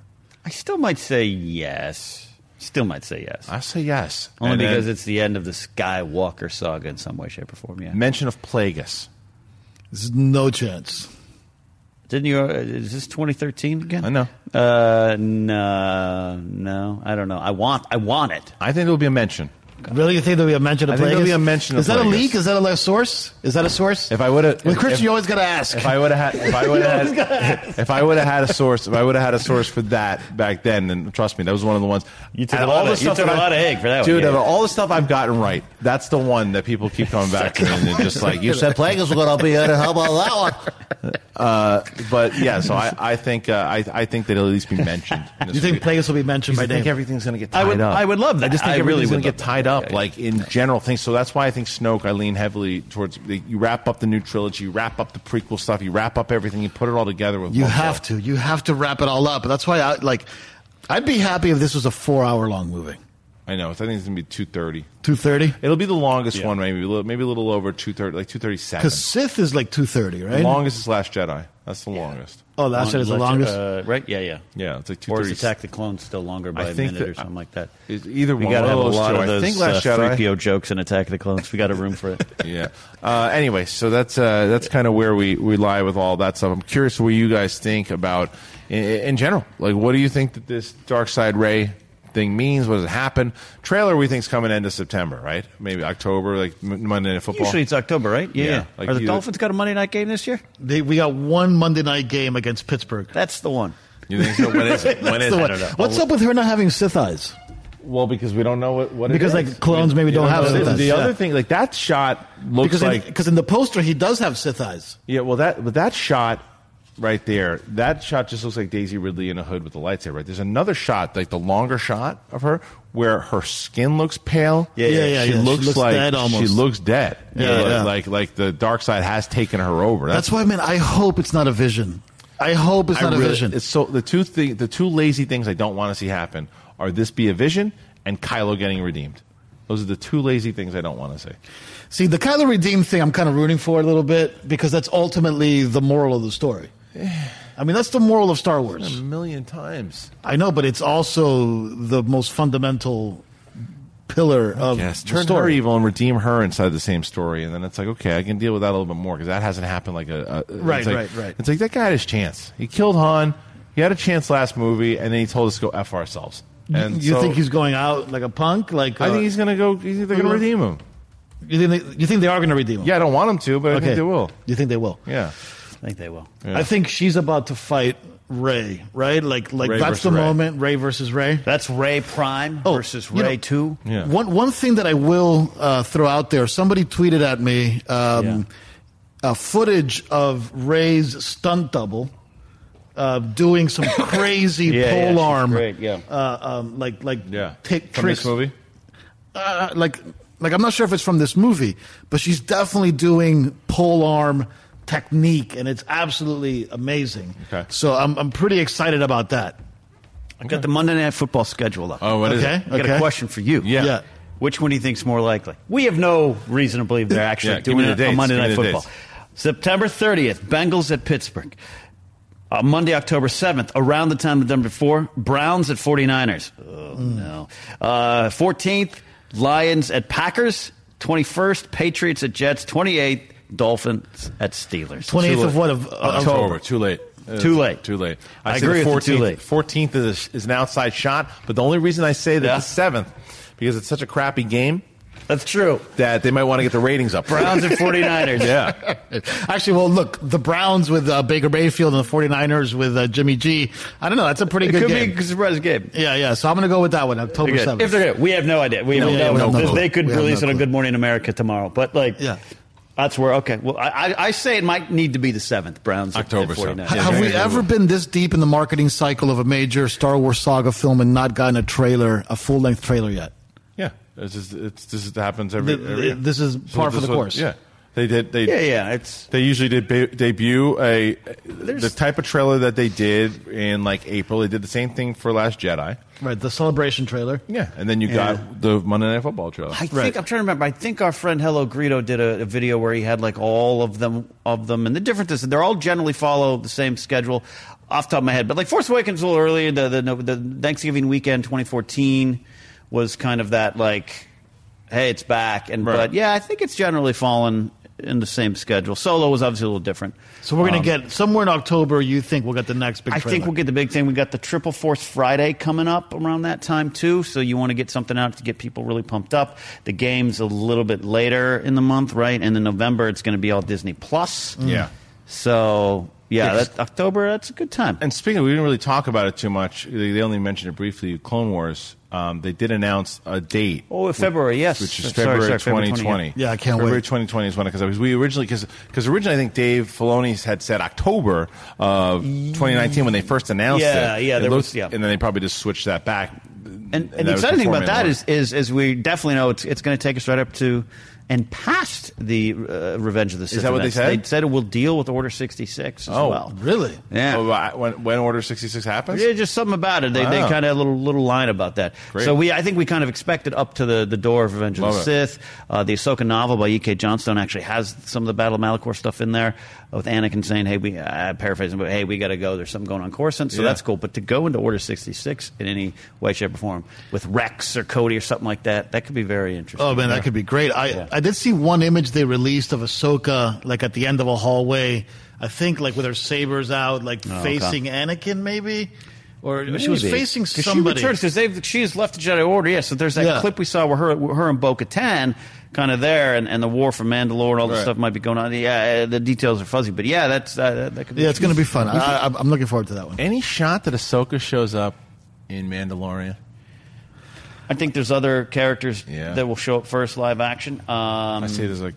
Speaker 5: I still might say yes. Still might say yes.
Speaker 3: I say yes.
Speaker 5: Only
Speaker 3: And then
Speaker 5: because it's the end of the Skywalker saga in some way, shape, or form. Yeah.
Speaker 3: mention of Plagueis.
Speaker 6: There's no chance.
Speaker 5: Didn't you? Uh, is this 2013 again?
Speaker 3: I know.
Speaker 5: Uh, no, no. I don't know. I want. I want it.
Speaker 3: I think it will be a mention.
Speaker 6: Really, you think there'll be a mention of
Speaker 3: I think there'll
Speaker 6: Plagueis?
Speaker 3: be a mention of
Speaker 6: Is that a
Speaker 3: Plagueis.
Speaker 6: leak? Is that a source? Is that a source?
Speaker 3: If I would have,
Speaker 6: With Kristian, you always got to ask.
Speaker 3: if I would have had, if I would have had, if I would have had a source, if I would have had a source for that back then, then trust me, that was one of the ones.
Speaker 5: You took a lot
Speaker 3: all the
Speaker 5: of- you took
Speaker 3: that
Speaker 5: a
Speaker 3: I-
Speaker 5: lot of egg for that one,
Speaker 3: dude.
Speaker 5: yeah.
Speaker 3: Out of all the stuff I've gotten right, that's the one that people keep coming back to and they're just like, you said Plagueis was going to be in it. How about that one? Uh, but yeah, so I, I think uh, I, I think that it'll at least be mentioned. in this
Speaker 6: you think
Speaker 3: movie.
Speaker 6: Plagueis will be mentioned
Speaker 3: I
Speaker 6: by
Speaker 3: think
Speaker 6: name?
Speaker 3: everything's going to get tied
Speaker 5: I would-
Speaker 3: up.
Speaker 5: I would love that.
Speaker 3: I just think
Speaker 5: I really
Speaker 3: everything's
Speaker 5: would
Speaker 3: going to
Speaker 5: love
Speaker 3: get tied
Speaker 5: that.
Speaker 3: up,
Speaker 5: Yeah, yeah.
Speaker 3: like in general things. So that's why I think Snoke. I lean heavily towards. The, you wrap up the new trilogy, you wrap up the prequel stuff, you wrap up everything, you put it all together with.
Speaker 6: You
Speaker 3: one
Speaker 6: have
Speaker 3: show.
Speaker 6: to. You have to wrap it all up. That's why I like. I'd be happy if this was a four-hour-long movie.
Speaker 3: I know. I think it's going to be two thirty.
Speaker 6: Two thirty.
Speaker 3: It'll be the longest one, maybe a little, maybe a little over two thirty, like two thirty seven.
Speaker 6: Because Sith is like two thirty, right?
Speaker 3: The longest is Last Jedi. That's the longest.
Speaker 6: oh, that's it. Is the longest.
Speaker 5: Uh, right? Yeah, yeah.
Speaker 3: Yeah, it's like two thirty.
Speaker 5: Or is Attack the Clones still longer by
Speaker 3: I
Speaker 5: a
Speaker 3: think
Speaker 5: minute
Speaker 3: that-
Speaker 5: or something like that?
Speaker 3: It's either
Speaker 5: we
Speaker 3: one
Speaker 5: got to have
Speaker 3: of
Speaker 5: a
Speaker 3: those
Speaker 5: lot
Speaker 3: two.
Speaker 5: of
Speaker 3: I
Speaker 5: those
Speaker 3: think Last
Speaker 5: uh,
Speaker 3: Jedi.
Speaker 5: 3PO jokes in Attack of the Clones. We got a room for it.
Speaker 3: yeah. Uh, anyway, so that's uh, that's kind of where we, we lie with all that stuff. I'm curious what you guys think about in, in general. Like, what do you think that this Dark Side Rey thing means? What does it happen? Trailer we think is coming into September, right? Maybe October, like Monday Night Football.
Speaker 5: Usually it's October, right? Yeah.
Speaker 3: Yeah,
Speaker 5: yeah.
Speaker 3: like
Speaker 5: Are the
Speaker 3: you-
Speaker 5: Dolphins got a Monday night game this year?
Speaker 6: They, we got one Monday night game against Pittsburgh.
Speaker 5: That's the one.
Speaker 3: you think so? When is it? When
Speaker 6: That's
Speaker 3: is
Speaker 6: the
Speaker 3: it?
Speaker 6: one.
Speaker 5: don't know.
Speaker 6: What's oh. up with her not having Sith eyes?
Speaker 3: Well, because we don't know what, what
Speaker 6: Because,
Speaker 3: it
Speaker 6: like,
Speaker 3: is.
Speaker 6: clones maybe
Speaker 3: You
Speaker 6: don't have
Speaker 3: know
Speaker 6: Sith eyes,
Speaker 3: The
Speaker 6: yeah.
Speaker 3: other thing, like that shot looks
Speaker 6: Because
Speaker 3: like
Speaker 6: in, because in the poster he does have Sith eyes.
Speaker 3: Yeah, well, that but that shot right there, that shot just looks like Daisy Ridley in a hood with the lightsaber. Right? There's another shot, like the longer shot of her, where her skin looks pale.
Speaker 6: Yeah, yeah, yeah,
Speaker 3: She
Speaker 6: yeah. She
Speaker 3: looks
Speaker 6: looks
Speaker 3: like
Speaker 6: dead almost.
Speaker 3: she looks dead.
Speaker 6: Yeah,
Speaker 3: like,
Speaker 6: yeah.
Speaker 3: like like the dark side has taken her over.
Speaker 6: That's why, man. I hope it's not a vision. I hope it's
Speaker 3: I
Speaker 6: not a vision.
Speaker 3: It's so the two thing, the two lazy things I don't want to see happen are this be a vision and Kylo getting redeemed. Those are the two lazy things I don't want to see.
Speaker 6: See, the Kylo redeemed thing, I'm kind of rooting for a little bit because that's ultimately the moral of the story. I mean, that's the moral of Star Wars.
Speaker 3: A million times.
Speaker 6: I know, but it's also the most fundamental pillar of
Speaker 3: Yes, turn her evil and redeem her inside the same story, and then it's like, okay, I can deal with that a little bit more because that hasn't happened like a, a
Speaker 6: Right,
Speaker 3: it's like-
Speaker 6: right, right.
Speaker 3: It's like that guy had his chance. He killed Han. He had a chance last movie, and then he told us to go f ourselves. And
Speaker 6: you
Speaker 3: so,
Speaker 6: think he's going out like a punk? Like
Speaker 3: I
Speaker 6: uh,
Speaker 3: think he's gonna go. They're gonna redeem him.
Speaker 6: You think they, you think they are going to redeem him?
Speaker 3: Yeah, I don't want him to, but I think they will.
Speaker 6: You think they will?
Speaker 3: Yeah.
Speaker 5: I think they will.
Speaker 6: I think she's about to fight Rey, right? Like, like
Speaker 3: Rey
Speaker 6: that's the
Speaker 3: Rey.
Speaker 6: moment. Rey versus Rey.
Speaker 5: That's Rey Prime
Speaker 6: Oh,
Speaker 5: versus
Speaker 6: you
Speaker 5: Rey
Speaker 6: know-
Speaker 5: 2.
Speaker 3: Yeah.
Speaker 6: One one thing that I will uh, throw out there. Somebody tweeted at me um, uh, footage of Rey's stunt double uh, doing some crazy
Speaker 5: Yeah, yeah,
Speaker 6: pole
Speaker 5: she's
Speaker 6: arm,
Speaker 5: great, yeah.
Speaker 6: uh, um, like like
Speaker 3: Yeah.
Speaker 6: take
Speaker 3: From
Speaker 6: tricks.
Speaker 3: this movie?
Speaker 6: Uh, like like I'm not sure if it's from this movie, but she's definitely doing pole arm technique, and it's absolutely amazing.
Speaker 3: Okay.
Speaker 6: So I'm I'm pretty excited about that.
Speaker 5: I got the Monday Night Football schedule up.
Speaker 3: Oh, what is
Speaker 6: Okay.
Speaker 3: it?
Speaker 5: I got a question for you.
Speaker 3: Yeah.
Speaker 6: Yeah.
Speaker 5: Which one do you think's more likely? We have no reason to believe they're actually
Speaker 3: Yeah, give
Speaker 5: doing
Speaker 3: me the
Speaker 5: it on
Speaker 3: dates.
Speaker 5: Monday
Speaker 3: Give me
Speaker 5: Night
Speaker 3: the
Speaker 5: Football.
Speaker 3: dates.
Speaker 5: September 30th, Bengals at Pittsburgh. Uh, Monday, October 7th, around the time of number four, Browns at 49ers. Oh, no. Uh, 14th, Lions at Packers. 21st, Patriots at Jets. 28th, Dolphins at Steelers.
Speaker 6: Twenty eighth of what of, of
Speaker 3: October. Too late. Uh,
Speaker 5: Too late.
Speaker 3: Too late.
Speaker 5: I
Speaker 3: say
Speaker 5: agree
Speaker 3: the
Speaker 5: with the too late.
Speaker 3: 14th is, is an outside shot, but the only reason I say that
Speaker 5: Yeah.
Speaker 3: the 7th, because it's such a crappy game
Speaker 5: That's true.
Speaker 3: that they might want to get the ratings up.
Speaker 5: Browns and 49ers.
Speaker 3: yeah.
Speaker 6: Actually, well, look, the Browns with uh, Baker Mayfield and the 49ers with uh, Jimmy G. I don't know. That's a pretty
Speaker 5: It
Speaker 6: good
Speaker 5: could
Speaker 6: game.
Speaker 5: be a surprise game.
Speaker 6: yeah, yeah. So I'm going to go with that one, October
Speaker 5: They're good.
Speaker 6: 7th.
Speaker 5: If they're good, we have no idea. We have
Speaker 6: No,
Speaker 5: no,
Speaker 6: yeah, we have no
Speaker 5: they-
Speaker 6: clue.
Speaker 5: They could
Speaker 6: We
Speaker 5: release
Speaker 6: no
Speaker 5: it on. Good Morning America tomorrow, but like,
Speaker 6: Yeah.
Speaker 5: That's where okay. Well, I, I I say it might need to be the seventh. Browns
Speaker 3: October
Speaker 5: at 49. Yeah.
Speaker 6: Have we ever been this deep in the marketing cycle of a major Star Wars saga film and not gotten a trailer, a full length trailer yet?
Speaker 3: Yeah. It's just, it's, this is, happens every,
Speaker 6: Th-
Speaker 3: every
Speaker 6: this is par for
Speaker 3: this
Speaker 6: the
Speaker 3: was-
Speaker 6: course.
Speaker 3: Yeah. They did. They,
Speaker 5: yeah, yeah. It's
Speaker 3: They usually did ba- debut a the type of trailer that they did in like April. They did the same thing for Last Jedi.
Speaker 6: Right, the celebration trailer.
Speaker 3: Yeah, and then you
Speaker 5: Yeah.
Speaker 3: got the Monday Night Football trailer.
Speaker 5: I think I'm trying to remember. I think our friend Hello Greedo did a, a video where he had like all of them of them, and the difference is they're all generally follow the same schedule. Off the top of my head, but like Force Awakens a little earlier, the the, the Thanksgiving weekend 2014 was kind of that like, hey, it's back, and
Speaker 3: Right.
Speaker 5: but yeah, I think it's generally fallen in the same schedule. Solo was obviously a little different.
Speaker 6: So we're going to um, get somewhere in October. You think we'll get the next big
Speaker 5: I
Speaker 6: trailer?
Speaker 5: think we'll get the big thing. We got the Triple Force Friday coming up around that time too. So you want to get something out to get people really pumped up. The game's a little bit later in the month, right? And in November, it's going to be all Disney Plus.
Speaker 3: Yeah.
Speaker 5: So yeah,
Speaker 3: Yes.
Speaker 5: that, October that's a good time.
Speaker 3: And speaking, of, we didn't really talk about it too much. They, they only mentioned it briefly. Clone Wars. Um, they did announce a date.
Speaker 5: Oh, February, yes.
Speaker 3: which is
Speaker 5: Sorry,
Speaker 3: February
Speaker 5: sorry, February
Speaker 3: 2020.
Speaker 6: 20, yeah. Yeah, I can't wait.
Speaker 3: February
Speaker 6: wait.
Speaker 3: 2020 is when because we originally because originally I think Dave Filoni had said October of 2019 when they first announced
Speaker 5: Yeah,
Speaker 3: it.
Speaker 5: yeah,
Speaker 3: It
Speaker 5: there
Speaker 3: looked-
Speaker 5: was- yeah.
Speaker 3: and then they probably just switched that back.
Speaker 5: And, and,
Speaker 3: that
Speaker 5: the
Speaker 3: was
Speaker 5: exciting thing about that
Speaker 3: is,
Speaker 5: is, is, is we definitely know it's, it's going to take us right up to and passed the uh, Revenge of the Sith.
Speaker 3: Is that what they said?
Speaker 5: They said it will deal with Order 66 as
Speaker 3: Oh,
Speaker 5: well.
Speaker 6: really.
Speaker 5: Yeah.
Speaker 3: Oh, uh, when, when Order 66 happens.
Speaker 5: Yeah, just something about it. They, they kind of had a little little line about that.
Speaker 3: Great.
Speaker 5: So we, I think we kind of expected up to the, the door of Revenge of
Speaker 3: Love
Speaker 5: the
Speaker 3: it.
Speaker 5: Sith. Uh, the Ahsoka novel by E.K. Johnston actually has some of the Battle of Malachor stuff in there with Anakin saying, "Hey, we uh, paraphrasing, but hey, we got to go. There's something going on Coruscant." So
Speaker 3: Yeah.
Speaker 5: that's cool. But to go into Order 66 in any way, shape, or form with Rex or Cody or something like that, that could be very interesting.
Speaker 6: Oh man, that could be great. I
Speaker 5: Yeah.
Speaker 6: I did see one image they released of Ahsoka like at the end of a hallway. I think like with her sabers out, like
Speaker 5: Oh, okay.
Speaker 6: facing Anakin, maybe, or she was
Speaker 5: facing
Speaker 6: facing
Speaker 5: 'Cause
Speaker 6: somebody.
Speaker 5: She returns because they've she has left the Jedi Order. Yes, so there's that
Speaker 6: Yeah.
Speaker 5: clip we saw where her her and Bo Katan kind of there, and, and the war for Mandalore and all this
Speaker 3: Right.
Speaker 5: stuff might be going on. Yeah, uh, the details are fuzzy, but yeah, that's uh, that, that could be.
Speaker 6: yeah, it's going to be fun. I, I, I'm looking forward to that one.
Speaker 3: Any shot that Ahsoka shows up in Mandalorian?
Speaker 5: I think there's other characters
Speaker 3: Yeah.
Speaker 5: that will show up first live action. Um,
Speaker 3: I say there's like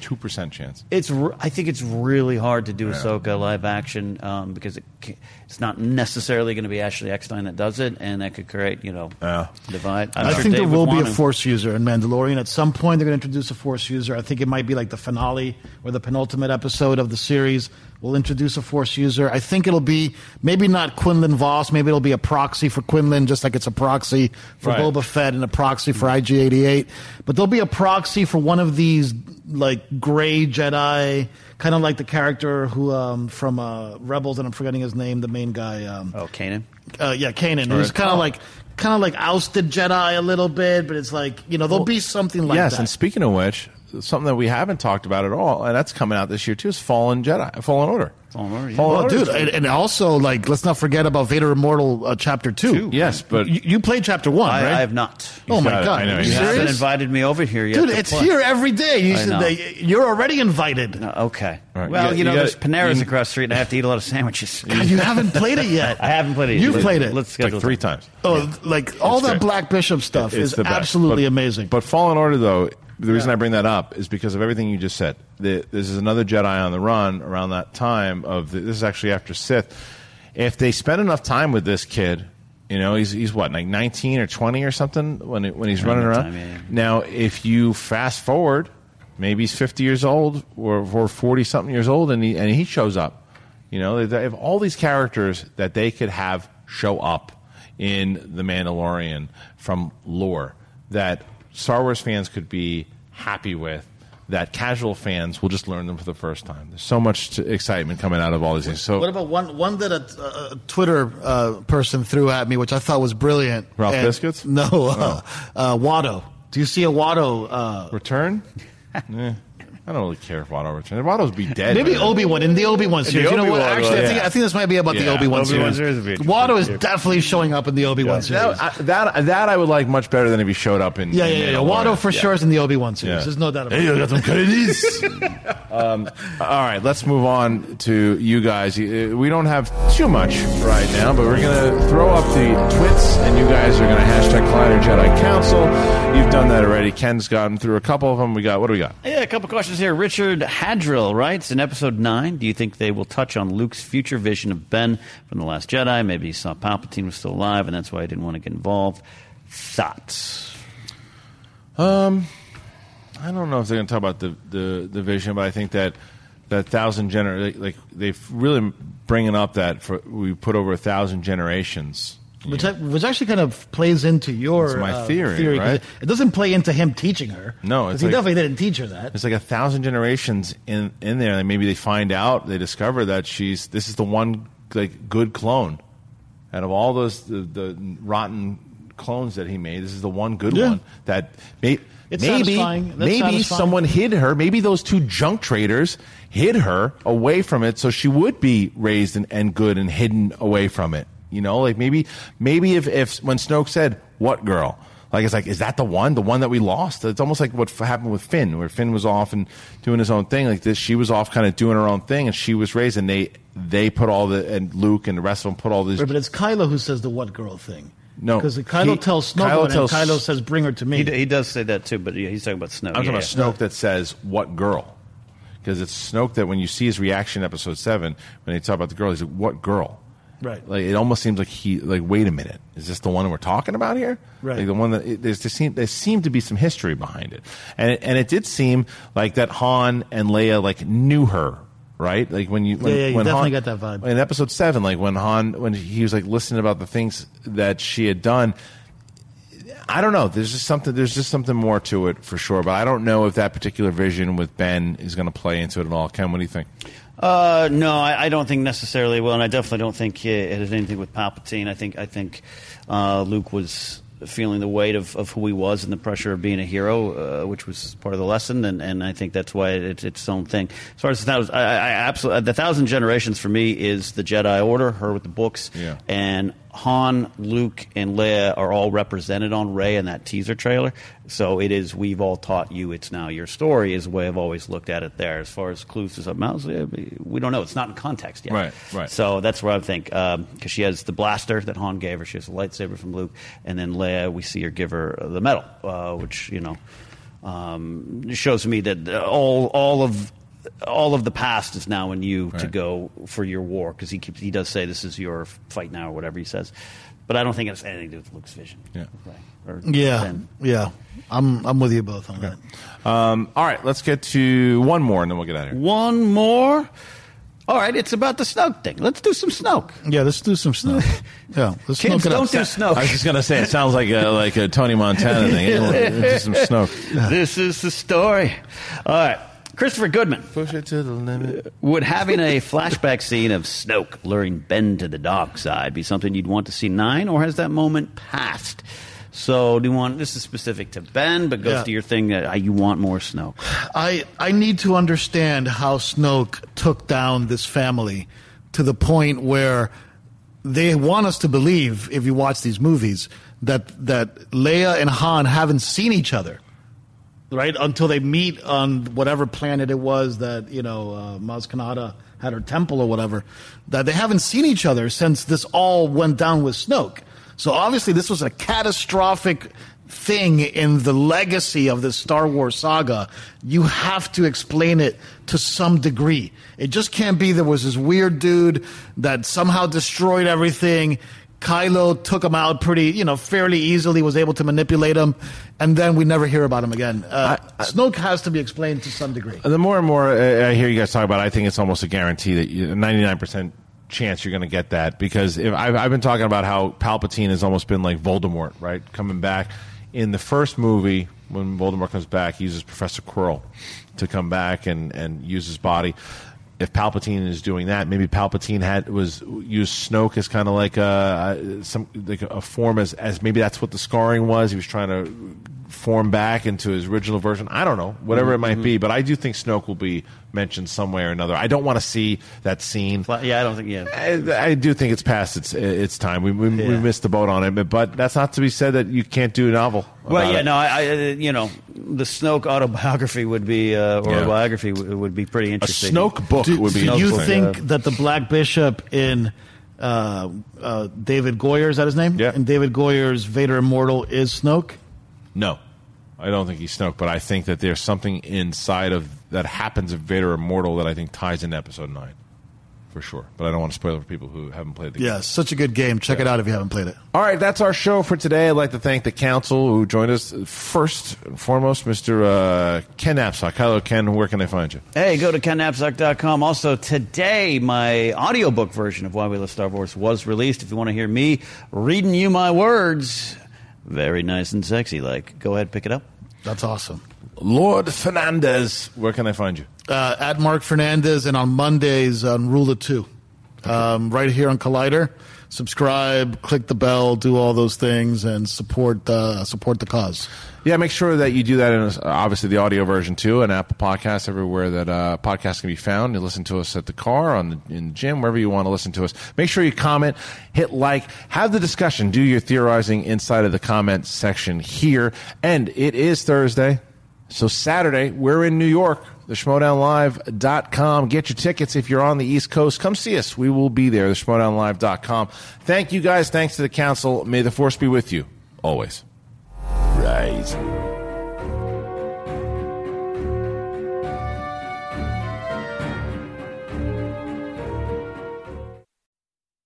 Speaker 3: two percent chance.
Speaker 5: It's r- I think it's really hard to do Ahsoka live action um, because it, ca- it's not necessarily going to be Ashley Eckstein that does it, and that could create you know
Speaker 3: Yeah.
Speaker 5: divide. I'm
Speaker 6: I
Speaker 5: sure
Speaker 6: think
Speaker 5: Dave
Speaker 6: there
Speaker 5: would
Speaker 6: will be
Speaker 5: want
Speaker 6: a
Speaker 5: to.
Speaker 6: Force user in Mandalorian. At some point, they're going to introduce a Force user. I think it might be like the finale or the penultimate episode of the series. Will introduce a Force user. I think it'll be maybe not Quinlan Vos. Maybe it'll be a proxy for Quinlan, just like it's a proxy for
Speaker 3: Right.
Speaker 6: Boba Fett and a proxy for IG88. But there'll be a proxy for one of these like gray Jedi, kind of like the character who um, from uh, Rebels, and I'm forgetting his name, the main guy. Um,
Speaker 5: Oh, Kanan.
Speaker 6: uh, yeah, Kanan, who's kind of like kind of like ousted Jedi a little bit, but it's like you know there'll be something like
Speaker 3: yes,
Speaker 6: that.
Speaker 3: Yes, and speaking of which, something that we haven't talked about at all, and that's coming out this year too. Is Fallen Jedi, Fallen Order.
Speaker 5: Fallen Order, yeah.
Speaker 3: Fallen
Speaker 6: Well,
Speaker 3: Order
Speaker 6: dude, and, and also like let's not forget about Vader Immortal uh, Chapter Two.
Speaker 3: Yes, but
Speaker 6: you, you played Chapter One,
Speaker 5: I,
Speaker 6: right?
Speaker 5: I have not.
Speaker 6: oh my god,
Speaker 3: I know,
Speaker 6: you
Speaker 3: he
Speaker 5: You haven't invited me over here yet.
Speaker 6: Dude, it's
Speaker 5: play.
Speaker 6: here every day. You should, they, you're already invited.
Speaker 5: No, okay.
Speaker 3: All right,
Speaker 5: Well,
Speaker 3: you
Speaker 5: you, know,
Speaker 3: you
Speaker 5: there's Panera's
Speaker 3: you-
Speaker 5: across the street, and I have to eat a lot of sandwiches.
Speaker 6: God, you haven't played it yet.
Speaker 5: I haven't played it.
Speaker 6: You've
Speaker 5: Let's-
Speaker 6: played it.
Speaker 5: Let's schedule
Speaker 3: like three
Speaker 5: time.
Speaker 3: times.
Speaker 6: Oh, like all
Speaker 3: It's
Speaker 6: that
Speaker 3: great.
Speaker 6: Black Bishop stuff
Speaker 3: It's
Speaker 6: is absolutely
Speaker 3: But-
Speaker 6: amazing.
Speaker 3: But Fallen Order, though, the reason I bring that up is because of everything you just said. The, this is another Jedi on the run around that time of the, this is actually after Sith. If they spend enough time with this kid, you know, he's he's what like nineteen or twenty or something when it, when he's running around.
Speaker 5: time, yeah.
Speaker 3: Now, if you fast forward, maybe he's fifty years old or or forty something years old, and he and he shows up. You know, they- they have all these characters that they could have show up in The Mandalorian from lore that Star Wars fans could be happy with. That casual fans will just learn them for the first time. There's so much to, excitement coming out of all these things. So,
Speaker 6: What about one one that a, a Twitter uh, person threw at me, which I thought was brilliant?
Speaker 3: Ralph
Speaker 6: And-
Speaker 3: Biscuits?
Speaker 6: No, uh, uh, Watto. Do you see a Watto? Uh,
Speaker 3: Return? Eh, I don't really care if Watto returns. Watto's be dead.
Speaker 6: maybe. Obi Wan in the Obi Wan series. you know what?
Speaker 5: Obi-Wan
Speaker 6: Actually, I think,
Speaker 3: yeah.
Speaker 6: I think this might be about the
Speaker 3: Yeah,
Speaker 6: Obi Wan
Speaker 5: Obi-Wan
Speaker 6: series.
Speaker 5: series be
Speaker 6: Watto is definitely showing up in the Obi Wan series.
Speaker 3: That, I, that that I would like much better than if he showed up in.
Speaker 6: yeah,
Speaker 3: in
Speaker 6: yeah, yeah. Watto for
Speaker 3: Yeah.
Speaker 6: sure is in the Obi Wan series.
Speaker 3: Yeah.
Speaker 6: There's no doubt about
Speaker 3: Hey,
Speaker 6: it.
Speaker 3: I got some credits. um, all right, let's move on to you guys. Uh, We don't have too much right now, but we're going to throw up the twits, and you guys are going to hashtag Collider Jedi Council. You've done that already. Ken's gotten through a couple of them. We got what do we got?
Speaker 5: Yeah, a couple questions here. Richard Hadrill writes in episode 9 Do you think they will touch on Luke's future vision of Ben from The Last Jedi? Maybe he saw Palpatine was still alive, and that's why he didn't want to get involved. Thoughts?
Speaker 3: Um, I don't know if they're going to talk about the, the, the vision, but I think that that thousand gener like, like they've really bringing up that for, we put over a thousand generations.
Speaker 6: Which, I- which actually kind of plays into your
Speaker 3: my
Speaker 6: uh,
Speaker 3: theory, right?
Speaker 6: It, it doesn't play into him teaching her.
Speaker 3: No,
Speaker 6: he
Speaker 3: like-
Speaker 6: definitely didn't teach her that.
Speaker 3: It's like a thousand generations in in there, and maybe they find out, they discover that she's this is the one like good clone out of all those the, the rotten clones that he made. This is the one good
Speaker 6: Yeah.
Speaker 3: one that may,
Speaker 6: It's
Speaker 3: maybe maybe
Speaker 6: satisfying.
Speaker 3: someone hid her. Maybe those two junk traders hid her away from it, so she would be raised and, and good and hidden away from it. You know, like maybe maybe if if when Snoke said, "What girl?" Like it's like, is that the one? The one that we lost? It's almost like what f- happened with Finn, where Finn was off and doing his own thing. Like this, she was off, kind of doing her own thing, and she was raised, and they they put all the and Luke and the rest of them put all these.
Speaker 6: Right, but it's Kylo who says the what girl thing.
Speaker 3: No,
Speaker 6: because Kylo
Speaker 3: he-
Speaker 6: tells Snoke
Speaker 3: Kylo tells-
Speaker 6: and Kylo says, "Bring her to me."
Speaker 5: He, he does say that too, but yeah, he's talking about Snoke.
Speaker 3: I'm
Speaker 5: yeah,
Speaker 3: talking about Snoke that says what girl, because it's Snoke that when you see his reaction in Episode Seven when they talk about the girl, he's like, "What girl?"
Speaker 6: Right.
Speaker 3: Like it almost seems like he like, wait a minute, is this the one we're talking about here?
Speaker 6: Right.
Speaker 3: Like the one that it, there's there seem there seemed to be some history behind it, and it, and it did seem like that Han and Leia like knew her. Right, like when you when,
Speaker 6: Yeah, yeah, you
Speaker 3: when
Speaker 6: definitely
Speaker 3: Han,
Speaker 6: got that vibe.
Speaker 3: in episode seven, like when Han when he was like listening about the things that she had done, I don't know. There's just something. There's just something more to it for sure. But I don't know if that particular vision with Ben is going to play into it at all. Ken, what do you think?
Speaker 5: Uh, no, I, I don't think necessarily will, and I definitely don't think it has anything with Palpatine. I think I think uh, Luke was feeling the weight of, of who he was and the pressure of being a hero, uh, which was part of the lesson, and, and I think that's why it's its own thing. As far as the thousand, I, I absolutely the thousand generations for me is the Jedi Order, her with the books,
Speaker 3: Yeah.
Speaker 5: and Han, Luke, and Leia are all represented on Rey in that teaser trailer. So it is. We've all taught you. It's now your story. Is the way I've always looked at it. There, as far as clues to something else, eh, we don't know. It's not in context yet.
Speaker 3: Right, right.
Speaker 5: So that's where I think because she has the blaster that Han gave her. She has a lightsaber from Luke, and then Leia, we see her give her the medal, uh, which you know um, shows me that all all of all of the past is now in you to go for your war because he keeps he does say this is your fight now or whatever he says, but I don't think it has anything to do with Luke's vision.
Speaker 3: Yeah.
Speaker 5: Right. Or
Speaker 6: yeah,
Speaker 5: Ben.
Speaker 6: yeah. I'm I'm with you both on that.
Speaker 3: Um, all right, let's get to one more, and then we'll get out of here.
Speaker 5: One more. All right, it's about the Snoke thing. Let's do some Snoke.
Speaker 6: Yeah, let's do some snow. yeah, let's
Speaker 5: Kids,
Speaker 6: smoke it up.
Speaker 5: don't do Snoke.
Speaker 3: I was just going to say it sounds like a like a Tony Montana thing. Just some Snoke.
Speaker 5: this is the story. All right. Christopher Goodman.
Speaker 3: Push it to the limit.
Speaker 5: Would having a flashback scene of Snoke luring Ben to the dark side be something you'd want to see nine, or has that moment passed? So, do you want this is specific to Ben, but goes
Speaker 6: Yeah.
Speaker 5: to your thing that uh, you want more Snoke.
Speaker 6: I I need to understand how Snoke took down this family to the point where they want us to believe, if you watch these movies, that that Leia and Han haven't seen each other, right? Until they meet on whatever planet it was that you know uh, Maz Kanata had her temple or whatever. That they haven't seen each other since this all went down with Snoke. So obviously, this was a catastrophic thing in the legacy of the Star Wars saga. You have to explain it to some degree. It just can't be there was this weird dude that somehow destroyed everything. Kylo took him out pretty, you know, fairly easily, was able to manipulate him, and then we never hear about him again. Uh, Snoke has to be explained to some degree.
Speaker 3: The more and more uh, I hear you guys talk about, it, I think it's almost a guarantee that you, 99% chance you're going to get that because if I've, I've been talking about how Palpatine has almost been like Voldemort, right? Coming back in the first movie when Voldemort comes back, he uses Professor Quirrell to come back and and use his body. If Palpatine is doing that, maybe Palpatine had was used Snoke as kind of like a some like a form as as maybe that's what the scarring was. He was trying to form back into his original version. I don't know, whatever it might mm-hmm. be, but I do think Snoke will be mentioned some way or another. I don't want to see that scene.
Speaker 5: Yeah, I don't think yeah.
Speaker 3: I, I do think it's past its its time. We we, we missed the boat on it, but, but that's not to be said that you can't do a novel.
Speaker 5: Well, yeah,
Speaker 3: it.
Speaker 5: no, I, I, uh, you know, the Snoke autobiography would be, uh, or
Speaker 3: Yeah.
Speaker 5: biography w- would be pretty interesting.
Speaker 3: a
Speaker 5: interesting.
Speaker 3: Snoke book
Speaker 6: Do,
Speaker 3: would be.
Speaker 6: do you
Speaker 3: interesting.
Speaker 6: think that the Black Bishop in uh, uh, David Goyer is that his name?
Speaker 3: Yeah.
Speaker 6: In David Goyer's Vader Immortal is Snoke.
Speaker 3: No, I don't think he's Snoke, but I think that there's something inside of that happens of Vader Immortal that I think ties into Episode Nine, for sure. But I don't want to spoil it for people who haven't played the game.
Speaker 6: Yeah, such a good game. Check it out if you haven't played it.
Speaker 3: All right, that's our show for today. I'd like to thank the council who joined us. First and foremost, Mr. Uh, Ken Napzok. Hello, Ken. Where can I find you?
Speaker 5: Hey, go to kennapzok.com. Also, today, my audiobook version of Why We Love Star Wars was released. If you want to hear me reading you my words, very nice and sexy like, go ahead, pick it up.
Speaker 6: That's awesome.
Speaker 3: Lord Fernandez. Where can I find you?
Speaker 6: Uh, at Marc Fernandez and on Mondays on Rule of Two, um, right here on Collider. Subscribe, click the bell, do all those things, and support uh, support the cause.
Speaker 3: Yeah, make sure that you do that in obviously the audio version too, and Apple Podcasts everywhere that uh, podcasts can be found. You listen to us at the car, on the, in the gym, wherever you want to listen to us. Make sure you comment, hit like, have the discussion, do your theorizing inside of the comment section here. And it is Thursday, so Saturday we're in New York. The schmoedownlive.com. Get your tickets if you're on the East Coast. Come see us. We will be there. The schmoedownlive.com. Thank you guys. Thanks to the council. May the force be with you always. Rise.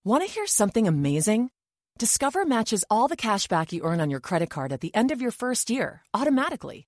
Speaker 2: Want to hear something amazing? Discover matches all the cash back you earn on your credit card at the end of your first year automatically,